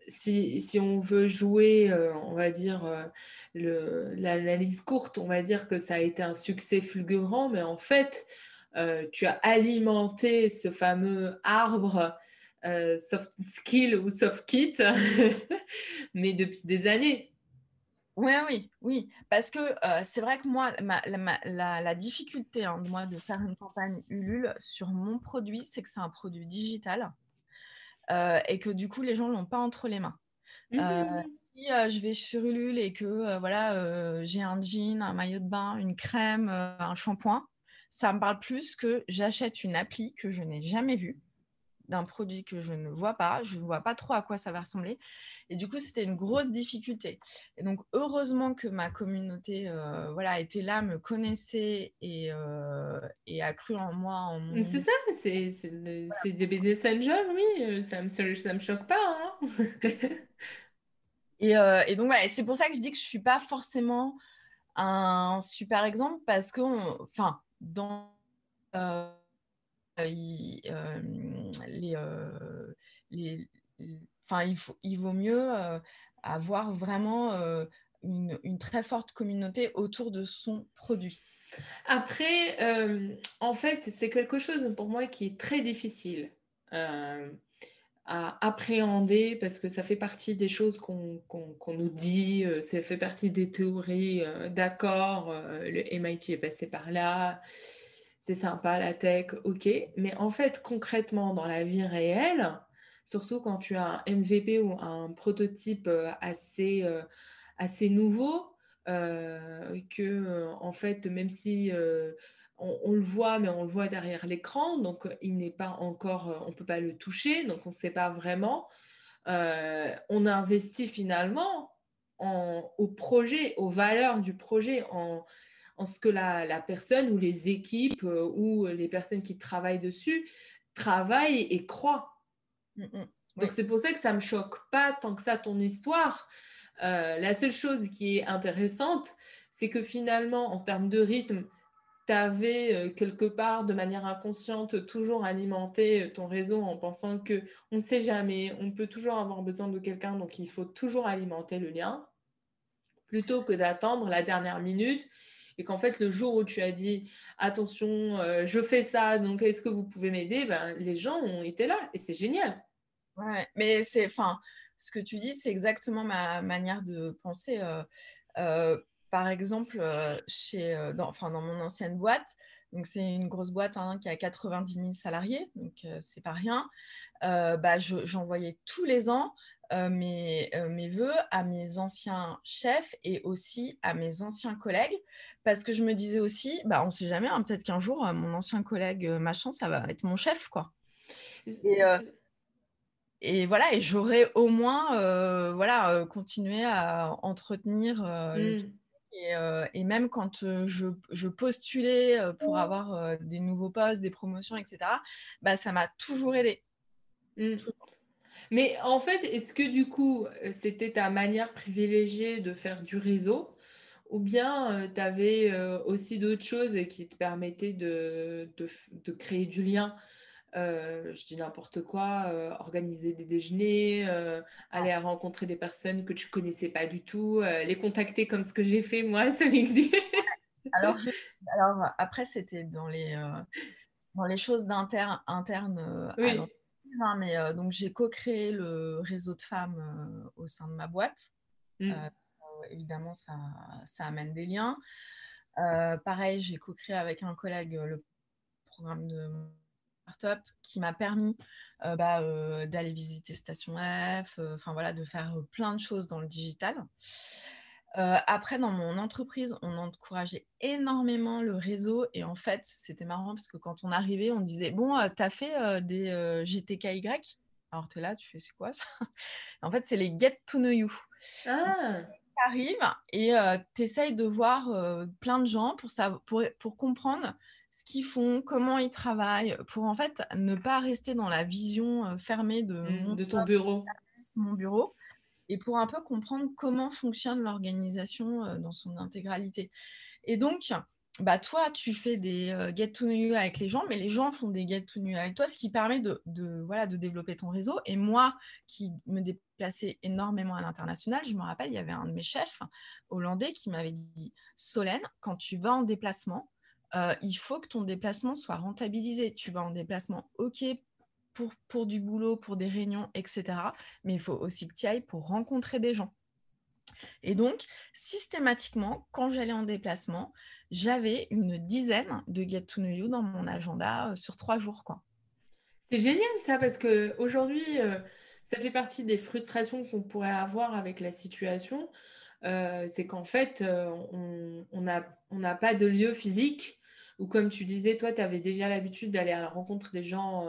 Speaker 2: si, si, on veut jouer, on va dire, l'analyse courte, on va dire que ça a été un succès fulgurant, mais en fait, tu as alimenté ce fameux arbre soft skill ou soft kit, mais depuis des années.
Speaker 3: Oui, oui, oui. Parce que c'est vrai que moi, la, difficulté hein, moi, de faire une campagne Ulule sur mon produit, c'est que c'est un produit digital et que du coup, les gens ne l'ont pas entre les mains. Mmh si je vais sur Ulule et que voilà, j'ai un jean, un maillot de bain, une crème, un shampoing, ça me parle plus que j'achète une appli que je n'ai jamais vue d'un produit que je ne vois pas, je ne vois pas trop à quoi ça va ressembler. Et du coup, c'était une grosse difficulté. Et donc, heureusement que ma communauté euh, voilà, était là, me connaissait et, euh, et a cru en moi. En
Speaker 2: C'est ça, c'est voilà. des business angels, oui, euh, ça ne me, ça me choque pas. Hein
Speaker 3: et, et, donc, c'est pour ça que je dis que je ne suis pas forcément un super exemple parce que, enfin, dans il, les, les, enfin, il, faut, il vaut mieux avoir vraiment une, une, très forte communauté autour de son produit.
Speaker 2: Après, en fait, c'est quelque chose pour moi qui est très difficile à appréhender parce que ça fait partie des choses qu'on nous dit, ça fait partie des théories, d'accord, le MIT est passé par là, c'est sympa la tech, ok, mais en fait, concrètement, dans la vie réelle, surtout quand tu as un MVP ou un prototype euh, assez, euh, assez nouveau, euh, que en fait, même si on, le voit, mais on le voit derrière l'écran, donc il n'est pas encore, on ne peut pas le toucher, donc on ne sait pas vraiment. on investit finalement en, au projet, aux valeurs du projet, en, en ce que la, personne ou les équipes euh, ou les personnes qui travaillent dessus travaillent et croient. Mm, mm. Donc c'est pour ça que ça ne me choque pas tant que ça ton histoire. Euh, la seule chose qui est intéressante, c'est que finalement, en termes de rythme, tu avais euh, quelque part, de manière inconsciente, toujours alimenté ton réseau en pensant que on ne sait jamais, on peut toujours avoir besoin de quelqu'un, donc il faut toujours alimenter le lien, plutôt que d'attendre la dernière minute et qu'en fait, le jour où tu as dit attention, euh, je fais ça, donc est-ce que vous pouvez m'aider? Ben, Les gens ont été là et c'est génial.
Speaker 3: Ouais, mais c'est, enfin, ce que tu dis, c'est exactement ma manière de penser. Euh, euh, par exemple, chez, dans, enfin, dans mon ancienne boîte, donc c'est une grosse boîte hein, qui a 90 000 salariés, donc c'est pas rien. bah, j'envoyais tous les ans mes, mes voeux à mes anciens chefs et aussi à mes anciens collègues parce que je me disais aussi, bah, on ne sait jamais, hein, peut-être qu'un jour, mon ancien collègue machin, ça va être mon chef, quoi. Et, voilà, et j'aurais au moins voilà, continué à entretenir mmh. Et, même quand je, je, postulais pour avoir des nouveaux postes, des promotions, etc., bah, ça m'a toujours aidé.
Speaker 2: Mmh. Mais en fait, est-ce que du coup, c'était ta manière privilégiée de faire du réseau ou bien tu avais aussi d'autres choses qui te permettaient de, de, créer du lien je dis n'importe quoi, organiser des déjeuners, aller à rencontrer des personnes que tu connaissais pas du tout, les contacter comme ce que j'ai fait moi sur LinkedIn.
Speaker 3: alors, alors, après, c'était dans les, dans les choses internes oui. Hein, mais donc j'ai co-créé le réseau de femmes au sein de ma boîte. Mmh. évidemment, ça, ça, amène des liens. pareil, j'ai co-créé avec un collègue le programme de startup qui m'a permis bah, d'aller visiter Station F, enfin voilà, de faire plein de choses dans le digital. après, dans mon entreprise, on encourageait énormément le réseau. Et en fait, c'était marrant parce que quand on arrivait, on disait Bon, tu as fait des GTKY Alors, tu es là, tu fais C'est quoi ça? En fait, c'est les Get to Know You. Ah. Tu arrives et tu essayes de voir plein de gens pour, pour, pour comprendre ce qu'ils font, comment ils travaillent, pour en fait ne pas rester dans la vision fermée de,
Speaker 2: mmh, de ton bureau.
Speaker 3: Mon bureau et pour un peu comprendre comment fonctionne l'organisation dans son intégralité. Et donc, bah toi, tu fais des get to know you avec les gens, mais les gens font des get to know you avec toi, ce qui permet de, voilà, de développer ton réseau. Et moi, qui me déplaçais énormément à l'international, je me rappelle, il y avait un de mes chefs hollandais qui m'avait dit Solène, quand tu vas en déplacement, il faut que ton déplacement soit rentabilisé. Tu vas en déplacement, ok, pour, pour du boulot, pour des réunions, etc. Mais il faut aussi que tu ailles pour rencontrer des gens. Et donc, systématiquement, quand j'allais en déplacement, j'avais une dizaine de Get to Know You dans mon agenda euh, sur trois jours.
Speaker 2: C'est génial ça, parce qu'aujourd'hui, euh, ça fait partie des frustrations qu'on pourrait avoir avec la situation. Euh, c'est qu'en fait, on n'a pas de lieu physique, ou comme tu disais, toi, tu avais déjà l'habitude d'aller à la rencontre des gens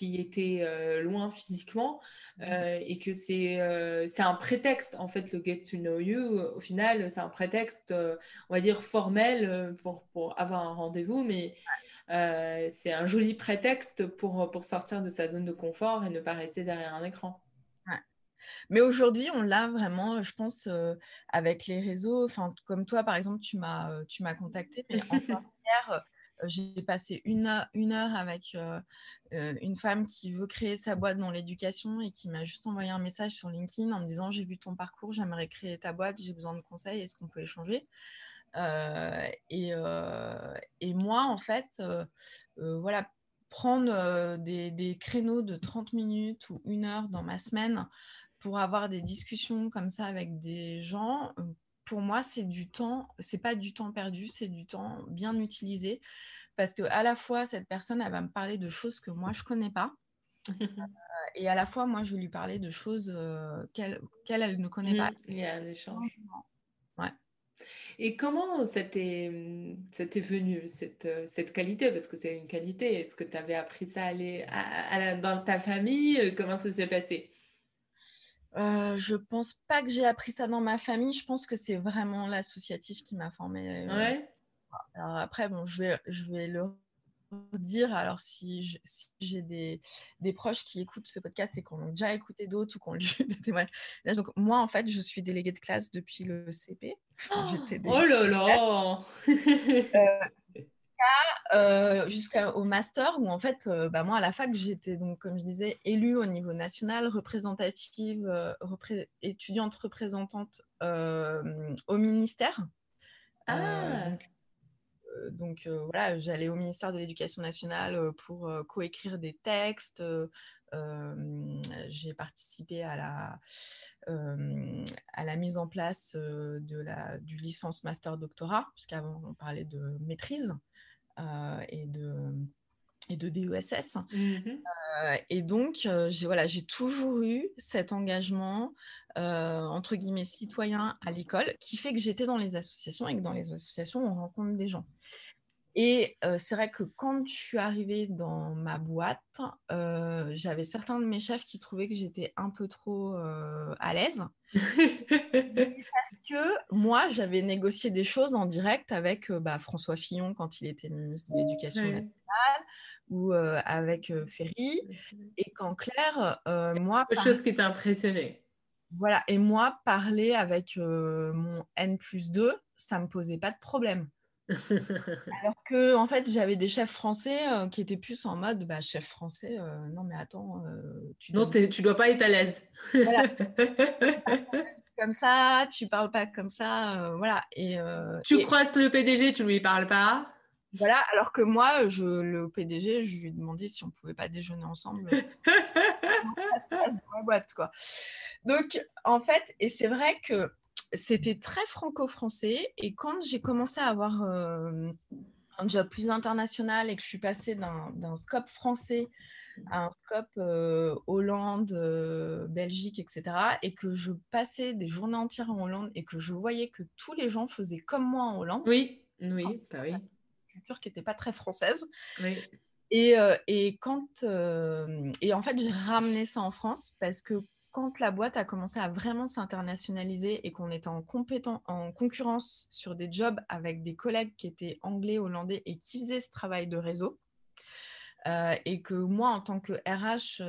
Speaker 2: qui étaient euh, loin physiquement mmh. euh, et que euh, c'est un prétexte en fait le get to know you au final c'est un prétexte on va dire formel pour, pour avoir un rendez-vous mais c'est un joli prétexte pour, pour sortir de sa zone de confort et ne pas rester derrière un écran.
Speaker 3: Mais aujourd'hui, on l'a vraiment, je pense, avec les réseaux. Enfin, comme toi, par exemple, tu m'as, tu m'as contacté, mais encore hier, j'ai passé une heure, avec euh, euh, une femme qui veut créer sa boîte dans l'éducation et qui m'a juste envoyé un message sur LinkedIn en me disant j'ai vu ton parcours, j'aimerais créer ta boîte, j'ai besoin de conseils, est-ce qu'on peut échanger? Euh, et, moi, en fait, voilà, prendre des, créneaux de 30 minutes ou une heure dans ma semaine pour avoir des discussions comme ça avec des gens pour moi, c'est du temps, c'est pas du temps perdu, c'est du temps bien utilisé parce que à la fois cette personne, elle va me parler de choses que moi je connais pas. Euh, et à la fois, moi, je vais lui parler de choses euh, qu'elle, elle ne connaît pas. Mmh,
Speaker 2: il y a un échange. Ouais. Et comment ça t'est, venu, cette, cette qualité? Parce que c'est une qualité. Est-ce que tu avais appris ça à dans ta famille? Comment ça s'est passé?
Speaker 3: Euh, je pense pas que j'ai appris ça dans ma famille. Je pense que c'est vraiment l'associatif qui m'a formée.
Speaker 2: Euh. Ouais.
Speaker 3: Alors après, bon, je vais, je vais le dire. Alors, si j'ai des, des, proches qui écoutent ce podcast et qui ont déjà écouté d'autres ou qui ont lu des témoignages. Donc, moi, en fait, je suis déléguée de classe depuis le CP.
Speaker 2: oh là là
Speaker 3: euh, euh, jusqu'au master où en fait, euh, bah, moi à la fac, j'étais donc, comme je disais, élue au niveau national, représentative, euh, étudiante représentante au ministère.
Speaker 2: Ah.
Speaker 3: donc, voilà, j'allais au ministère de l'Éducation nationale pour coécrire des textes. j'ai participé à la, à la mise en place de la, du licence master doctorat, puisqu'avant on parlait de maîtrise. Euh, et de et de DESS. Mmh euh, et donc, euh, j'ai voilà, toujours eu cet engagement, entre guillemets, citoyen à l'école, qui fait que j'étais dans les associations et que dans les associations, on rencontre des gens. Et c'est vrai que quand je suis arrivée dans ma boîte, j'avais certains de mes chefs qui trouvaient que j'étais un peu trop à l'aise. parce que moi, j'avais négocié des choses en direct avec bah, François Fillon quand il était ministre de l'Éducation nationale ou avec Ferry. Et qu'en clair, moi...
Speaker 2: Quelque chose qui t'a impressionné.
Speaker 3: Voilà, et moi, parler avec mon N plus 2, ça ne me posait pas de problème. Alors que, en fait, j'avais des chefs français euh, qui étaient plus en mode bah, chef français, euh, non, mais attends.
Speaker 2: Euh, tu non, tu dois pas être à l'aise.
Speaker 3: comme ça, tu parles pas comme ça. voilà. Et,
Speaker 2: tu croises le PDG, tu lui parles pas?
Speaker 3: Voilà, alors que moi, je, le PDG, je lui ai demandé si on pouvait pas déjeuner ensemble. ça se passe dans la boîte, quoi. Donc, en fait, et c'est vrai que c'était très franco-français. Et quand j'ai commencé à avoir euh, un job plus international et que je suis passée d'un scope français à un scope euh, Hollande, euh, Belgique, etc., et que je passais des journées entières en Hollande et que je voyais que tous les gens faisaient comme moi en Hollande.
Speaker 2: Oui, oui, bah oui. Une
Speaker 3: culture qui n'était pas très française.
Speaker 2: Oui.
Speaker 3: Et, et, quand et en fait j'ai ramené ça en France parce que quand la boîte a commencé à vraiment s'internationaliser et qu'on était en, en concurrence sur des jobs avec des collègues qui étaient anglais, hollandais et qui faisaient ce travail de réseau, euh, et que moi, en tant que RH,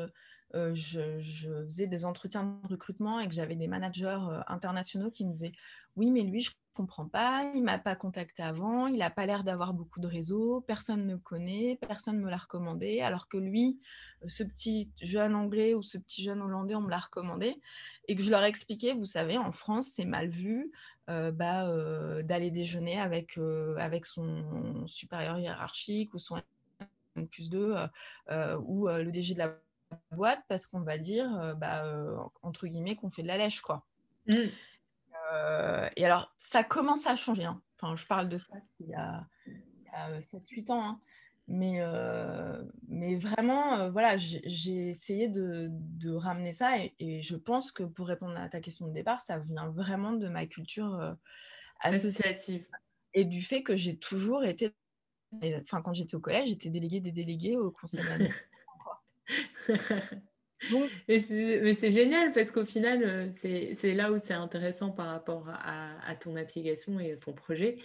Speaker 3: je, faisais des entretiens de recrutement et que j'avais des managers internationaux qui me disaient Oui, mais lui, je ne comprends pas, il ne m'a pas contacté avant, il n'a pas l'air d'avoir beaucoup de réseaux, personne ne connaît, personne ne me l'a recommandé, alors que lui, ce petit jeune anglais ou ce petit jeune hollandais, on me l'a recommandé. Et que je leur expliquais Vous savez, en France, c'est mal vu bah, d'aller déjeuner avec, avec son supérieur hiérarchique ou son plus 2 ou le DG de la boîte parce qu'on va dire, euh, bah, euh, entre guillemets, qu'on fait de la lèche, quoi. Mmh. Euh, et alors, ça commence à changer. Hein. Enfin, je parle de ça, il y a, a 7-8 ans. Hein. Mais, mais vraiment, voilà, j'ai essayé de, de, ramener ça et, je pense que pour répondre à ta question de départ, ça vient vraiment de ma culture associative et du fait que j'ai toujours été, enfin, quand j'étais au collège, j'étais déléguée des délégués au conseil
Speaker 2: mais c'est génial parce qu'au final, euh, c'est là où c'est intéressant par rapport à, ton application et à ton projet.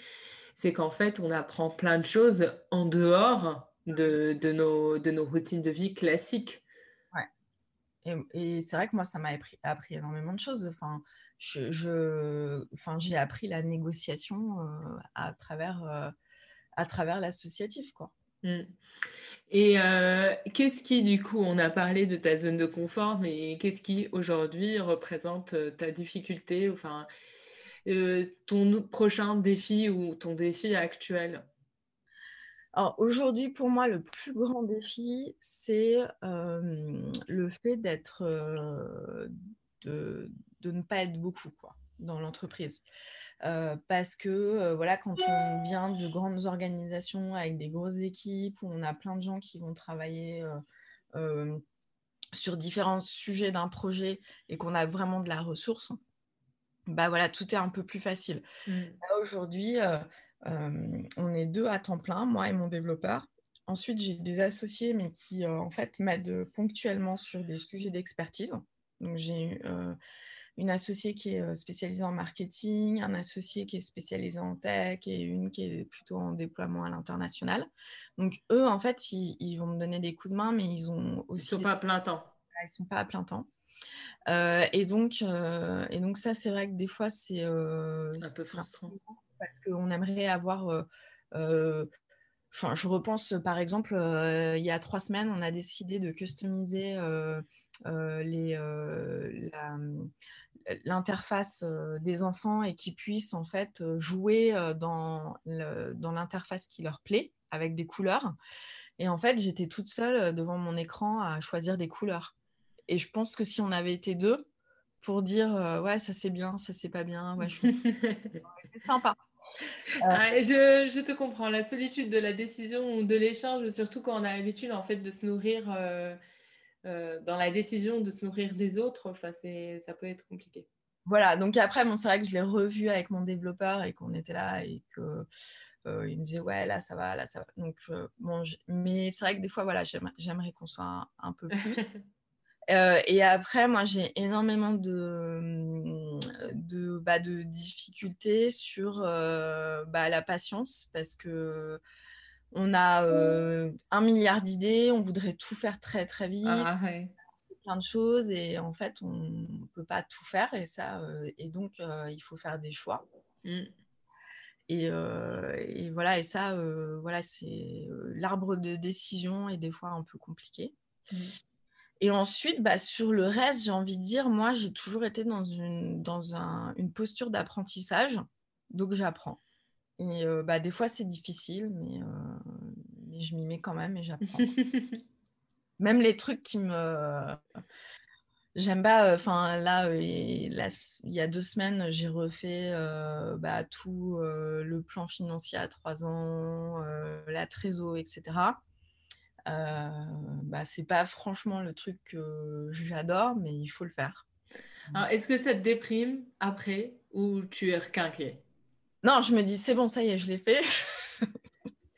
Speaker 2: C'est qu'en fait, on apprend plein de choses en dehors de, de, nos, de nos routines de vie classiques.
Speaker 3: Ouais. Et, c'est vrai que moi, ça m'a appris, appris, énormément de choses. Enfin, j'ai je, appris la négociation euh, à travers, euh, à travers l'associatif. quoi. Mmh.
Speaker 2: Et euh, qu'est-ce qui, du coup, on a parlé de ta zone de confort, mais qu'est-ce qui aujourd'hui représente euh, ta difficulté, enfin, euh, ton prochain défi ou ton défi actuel?
Speaker 3: Alors aujourd'hui, pour moi, le plus grand défi, c'est le fait d'être, de, ne pas être beaucoup quoi, dans l'entreprise. Euh, parce que euh, voilà, quand on vient de grandes organisations avec des grosses équipes où on a plein de gens qui vont travailler euh, sur différents sujets d'un projet et qu'on a vraiment de la ressource, bah voilà, tout est un peu plus facile. Mmh. Aujourd'hui, on est deux à temps plein, moi et mon développeur. Ensuite, j'ai des associés, mais qui en fait m'aident ponctuellement sur des sujets d'expertise. Donc, j'ai une associée qui est spécialisée en marketing, un associé qui est spécialisé en tech et une qui est plutôt en déploiement à l'international. Donc eux, en fait, ils, vont me donner des coups de main, mais ils ont aussi...
Speaker 2: Ils ne sont pas à plein temps.
Speaker 3: Ils ne sont pas à plein temps. et, donc, et donc ça, c'est vrai que des fois, c'est... un
Speaker 2: peu frustrant.
Speaker 3: Parce qu'on aimerait avoir... Enfin, je repense par exemple, il y a trois semaines, on a décidé de customiser les, la, l'interface euh, des enfants et qu'ils puissent en fait euh, jouer euh, dans, dans l'interface qui leur plaît avec des couleurs. Et en fait, j'étais toute seule devant mon écran à choisir des couleurs. Et je pense que si on avait été deux pour dire ouais, ça c'est bien, ça c'est pas bien, ouais, c'est sympa.
Speaker 2: je, je, te comprends. La solitude de la décision ou de l'échange, surtout quand on a l'habitude en fait de se nourrir euh, dans la décision de se nourrir des autres, enfin, ça peut être compliqué.
Speaker 3: Voilà, donc après, bon, c'est vrai que je l'ai revu avec mon développeur et qu'on était là et que euh, il me disait ouais là ça va, là ça va. Donc euh, bon, mais c'est vrai que des fois voilà, j'aimerais qu'on soit un, peu plus. et après, moi j'ai énormément de de, bah, de difficultés sur bah, la patience parce que on a un milliard d'idées, on voudrait tout faire très très vite. Ah, C'est plein de choses et en fait, on ne peut pas tout faire et ça, et donc il faut faire des choix. Mmh. Et, voilà, et ça, voilà, c'est l'arbre de décision est des fois un peu compliqué. Mmh. Et ensuite, bah, sur le reste, j'ai envie de dire, moi, j'ai toujours été dans une, dans une posture d'apprentissage, donc j'apprends. Et bah, des fois, c'est difficile, mais, mais je m'y mets quand même et j'apprends. même les trucs qui me. J'aime pas. Enfin, là, il y a deux semaines, j'ai refait bah, tout le plan financier à trois ans, la trésor, etc. bah, c'est pas franchement le truc que j'adore, mais il faut le faire.
Speaker 2: est-ce que ça te déprime après ou tu es requinqué
Speaker 3: non, je me dis, c'est bon, ça y est, je l'ai fait.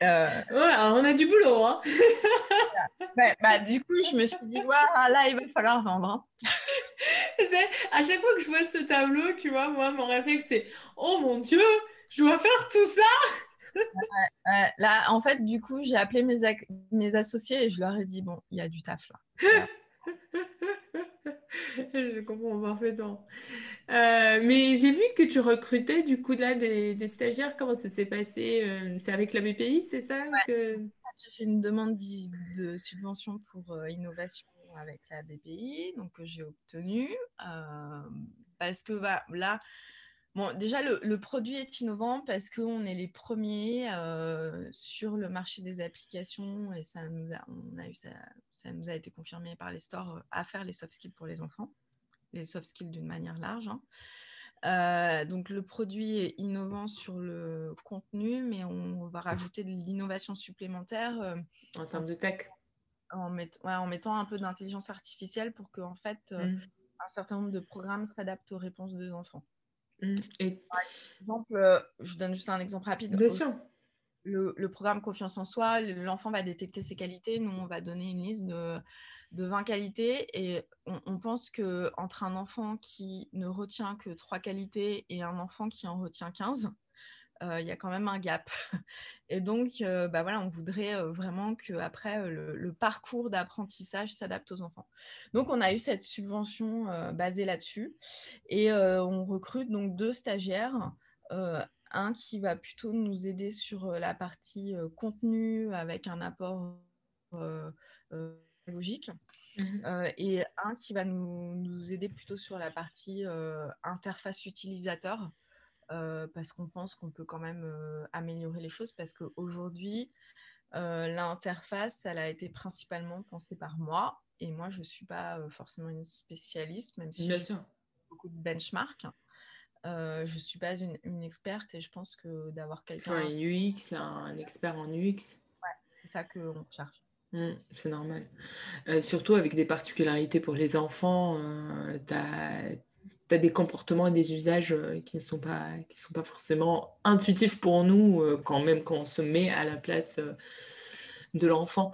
Speaker 2: Euh, ouais, on a du boulot. Hein.
Speaker 3: bah, du coup, je me suis dit, là, il va falloir vendre. Hein.
Speaker 2: à chaque fois que je vois ce tableau, tu vois, moi, mon réflexe, c'est, oh mon Dieu, je dois faire tout ça.
Speaker 3: là, en fait, du coup, j'ai appelé mes, mes associés et je leur ai dit, bon, il y a du taf là.
Speaker 2: Je comprends parfaitement. Euh, mais j'ai vu que tu recrutais du coup là des, stagiaires. Comment ça s'est passé? Euh, c'est avec la BPI, c'est ça que...
Speaker 3: J'ai fait une demande de subvention pour euh, innovation avec la BPI, donc que j'ai obtenu. parce que bah, là, Bon, déjà, le, produit est innovant parce qu'on est les premiers sur le marché des applications et ça nous a, on a eu ça, ça, nous a été confirmé par les stores à faire les soft skills pour les enfants, les soft skills d'une manière large. Hein. donc, le produit est innovant sur le contenu, mais on va rajouter de l'innovation supplémentaire.
Speaker 2: en termes de tech
Speaker 3: en, en mettant un peu d'intelligence artificielle pour que, en fait, mmh. un certain nombre de programmes s'adaptent aux réponses des enfants.
Speaker 2: Mmh. Et...
Speaker 3: Par exemple, euh, je donne juste un exemple rapide.
Speaker 2: Bien sûr.
Speaker 3: Le, programme Confiance en soi, l'enfant va détecter ses qualités. Nous, on va donner une liste de, de 20 qualités. Et on, on pense qu'entre un enfant qui ne retient que 3 qualités et un enfant qui en retient 15, euh, il y a quand même un gap. Et donc, euh, bah voilà, on voudrait euh, vraiment que après le, parcours d'apprentissage s'adapte aux enfants. Donc, on a eu cette subvention basée là-dessus. Et on recrute donc deux stagiaires. Un qui va plutôt nous aider sur la partie contenu avec un apport pédagogique. Mmh et un qui va nous, nous, aider plutôt sur la partie interface utilisateur euh, parce qu'on pense qu'on peut quand même améliorer les choses parce qu'aujourd'hui, l'interface, elle a été principalement pensée par moi et moi, je ne suis pas forcément une spécialiste, même si j'ai beaucoup de benchmarks. Je ne suis pas une, experte et je pense que d'avoir quelqu'un.
Speaker 2: un UX, un expert en UX.
Speaker 3: Ouais, c'est ça qu'on cherche.
Speaker 2: Mmh, c'est normal. surtout avec des particularités pour les enfants, tu as tu as des comportements et des usages euh, qui ne sont pas, qui sont pas forcément intuitifs pour nous, euh, quand même quand on se met à la place euh, de l'enfant.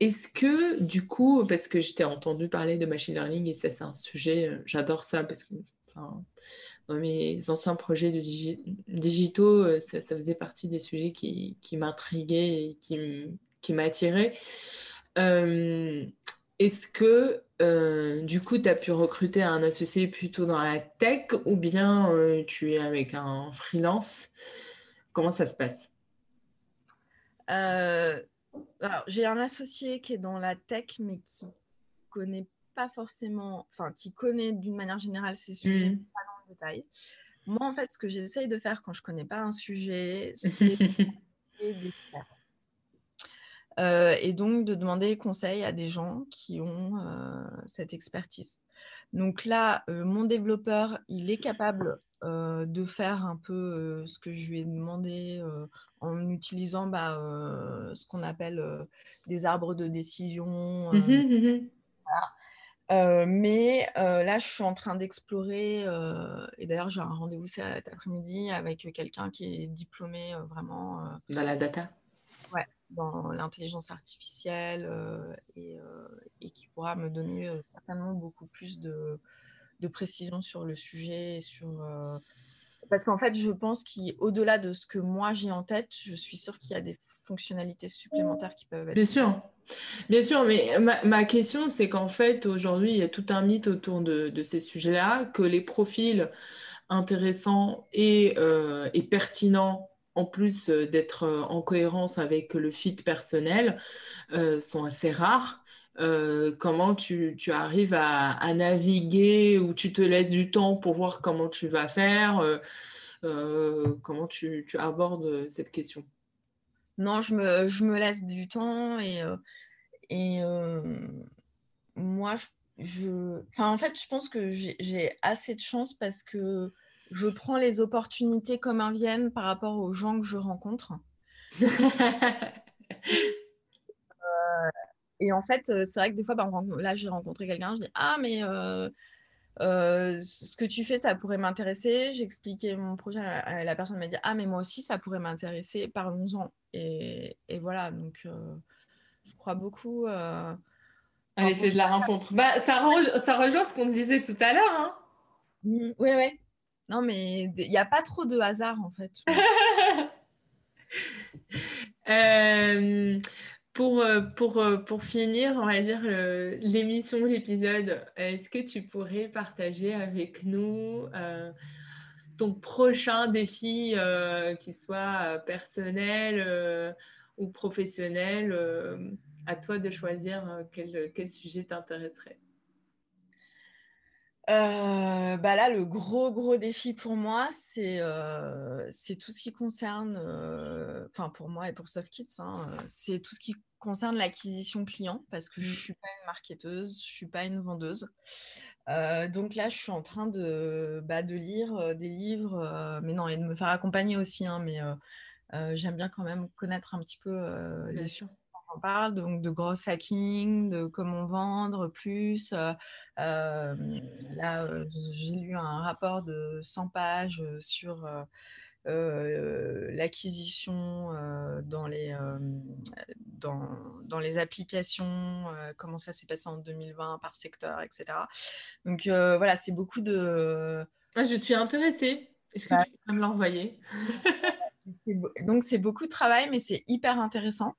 Speaker 2: Est-ce que, du coup, parce que je t'ai entendu parler de machine learning et ça, c'est un sujet, j'adore ça parce que dans mes anciens projets de digitaux, ça, faisait partie des sujets qui, qui m'intriguaient et qui, m'attiraient. Est-ce que euh, du coup, tu as pu recruter un associé plutôt dans la tech ou bien euh, tu es avec un freelance? Comment ça se passe?
Speaker 3: Euh, j'ai un associé qui est dans la tech, mais qui connaît pas forcément, enfin, qui connaît d'une manière générale ces sujets, mmh. pas dans le détail. Moi, en fait, ce que j'essaye de faire quand je connais pas un sujet, c'est. Euh, et donc de demander conseil à des gens qui ont euh, cette expertise. Donc là, euh, mon développeur, il est capable de faire un peu ce que je lui ai demandé en utilisant bah, ce qu'on appelle des arbres de décision. Mmh mmh mais là, je suis en train d'explorer, et d'ailleurs, j'ai un rendez-vous cet après-midi avec quelqu'un qui est diplômé vraiment.
Speaker 2: Dans la data
Speaker 3: dans l'intelligence artificielle euh, euh, et, qui pourra me donner euh, certainement beaucoup plus de, de, précision sur le sujet. Sur, Parce qu'en fait, je pense qu'au-delà de ce que moi j'ai en tête, je suis sûre qu'il y a des fonctionnalités supplémentaires qui peuvent être.
Speaker 2: Bien sûr. Bien sûr, mais ma, ma question, c'est qu'en fait, aujourd'hui, il y a tout un mythe autour de, de ces sujets-là, que les profils intéressants et, et pertinents en plus euh, d'être euh, en cohérence avec le fit personnel, euh, sont assez rares. Comment tu, arrives à, naviguer ou tu te laisses du temps pour voir comment tu vas faire Comment tu, abordes cette question?
Speaker 3: Non, je me, je me, laisse du temps et, et moi, je, Enfin, en fait, je pense que j'ai assez de chance parce que je prends les opportunités comme elles viennent par rapport aux gens que je rencontre. Euh, et en fait, euh, c'est vrai que des fois, bah, là, j'ai rencontré quelqu'un, je dis Ah, mais euh, ce que tu fais, ça pourrait m'intéresser. J'ai expliqué mon projet à, la personne, m'a dit Ah, mais moi aussi, ça pourrait m'intéresser, parlons-en. Et, voilà, donc je crois beaucoup. à
Speaker 2: l'effet de la rencontre. Bah, ça, ça rejoint ce qu'on disait tout à l'heure. Hein.
Speaker 3: Mmh, oui, oui. Non, mais il n'y a pas trop de hasard en fait.
Speaker 2: Euh, pour, pour, pour finir, on va dire l'émission, l'épisode, est-ce que tu pourrais partager avec nous ton prochain défi, qui soit personnel ou professionnel À toi de choisir quel sujet t'intéresserait?
Speaker 3: Euh, bah là, le gros, gros défi pour moi, c'est euh, tout ce qui concerne, euh, enfin pour moi et pour SoftKits, hein, c'est tout ce qui concerne l'acquisition client parce que je ne mmh. suis pas une marketeuse, je ne suis pas une vendeuse. donc là, je suis en train de, bah, de lire des livres, mais non, et de me faire accompagner aussi, hein, mais j'aime bien quand même connaître un petit peu les, on parle donc de gros hacking, de comment vendre plus. Euh, euh, là, euh, j'ai lu un rapport de 100 pages sur l'acquisition dans, les, dans, dans, les applications, comment ça s'est passé en 2020 par secteur, etc. Donc voilà, c'est beaucoup de...
Speaker 2: Ah, je suis intéressée. Est-ce que bah tu peux me l'envoyer?
Speaker 3: Donc c'est beaucoup de travail, mais c'est hyper intéressant.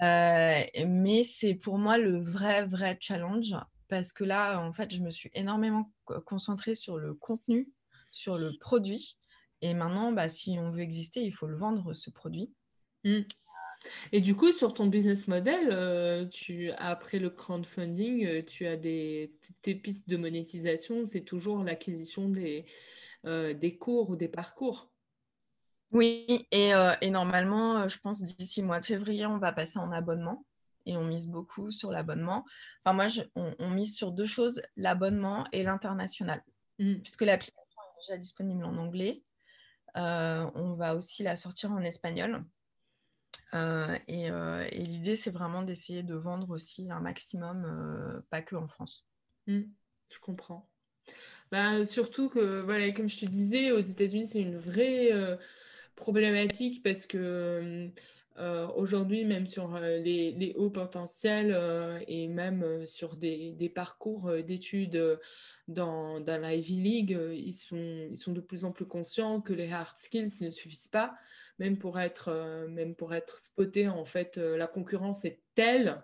Speaker 3: Euh, mais c'est pour moi le vrai, vrai challenge parce que là, en fait, je me suis énormément concentrée sur le contenu, sur le produit. Et maintenant, bah, si on veut exister, il faut le vendre, ce produit.
Speaker 2: Mmh. Et du coup, sur ton business model, euh, tu, après le crowdfunding, euh, tu as des, tes pistes de monétisation, c'est toujours l'acquisition des, des cours ou des parcours.
Speaker 3: Oui, et, euh, normalement, euh, je pense d'ici mois de février, on va passer en abonnement et on mise beaucoup sur l'abonnement. Enfin, moi, on, mise sur deux choses, l'abonnement et l'international, mmh. puisque l'application est déjà disponible en anglais. Euh, on va aussi la sortir en espagnol. et, l'idée, c'est vraiment d'essayer de vendre aussi un maximum, pas que en France.
Speaker 2: Mmh. je comprends. Bah, surtout que, voilà, comme je te disais, aux États-Unis, c'est une vraie problématique parce que euh, aujourd'hui, même sur euh, les, hauts potentiels euh, et même sur des, parcours d'études dans, dans la Ivy League, ils, sont, ils sont de plus en plus conscients que les hard skills ne suffisent pas. Même pour être, même pour être spoté, en fait, la concurrence est telle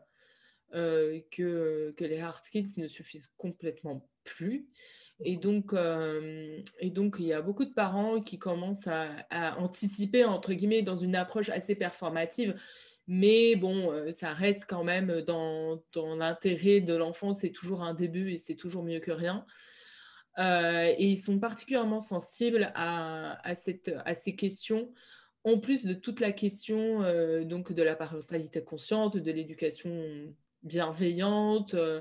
Speaker 2: que, que les hard skills ne suffisent complètement plus. Et donc, euh, et donc, il y a beaucoup de parents qui commencent à, anticiper, entre guillemets, dans une approche assez performative. Mais bon, euh, ça reste quand même dans, dans l'intérêt de l'enfant, c'est toujours un début et c'est toujours mieux que rien. Euh, et ils sont particulièrement sensibles à, à, cette, à ces questions, en plus de toute la question donc de la parentalité consciente, de l'éducation bienveillante, euh,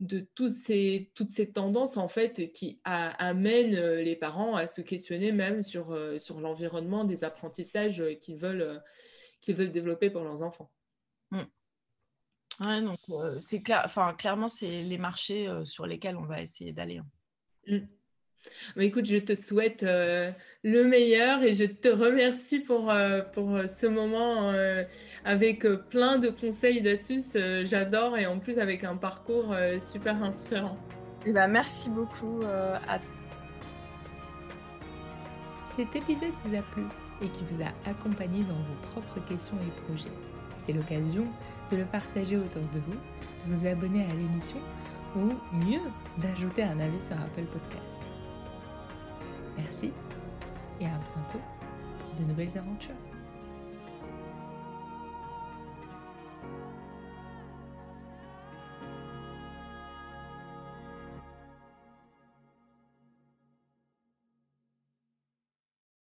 Speaker 2: de ces, toutes ces tendances en fait qui amènent euh, les parents à se questionner même sur, euh, sur l'environnement des apprentissages qu'ils veulent, qu'ils veulent développer pour leurs enfants.
Speaker 3: Mmh. donc c'est clair, enfin clairement c'est les marchés sur lesquels on va essayer d'aller. Hein.
Speaker 2: Mmh. Bah, écoute, je te souhaite euh, le meilleur et je te remercie pour, euh, pour euh, ce moment avec plein de conseils, d'astuces. J'adore et en plus avec un parcours super inspirant.
Speaker 3: Et eh ben, merci beaucoup à toi.
Speaker 4: Si cet épisode vous a plu et qui vous a accompagné dans vos propres questions et projets, c'est l'occasion de le partager autour de vous, de vous abonner à l'émission ou mieux, d'ajouter un avis sur Apple Podcast. Merci et à bientôt pour de nouvelles aventures.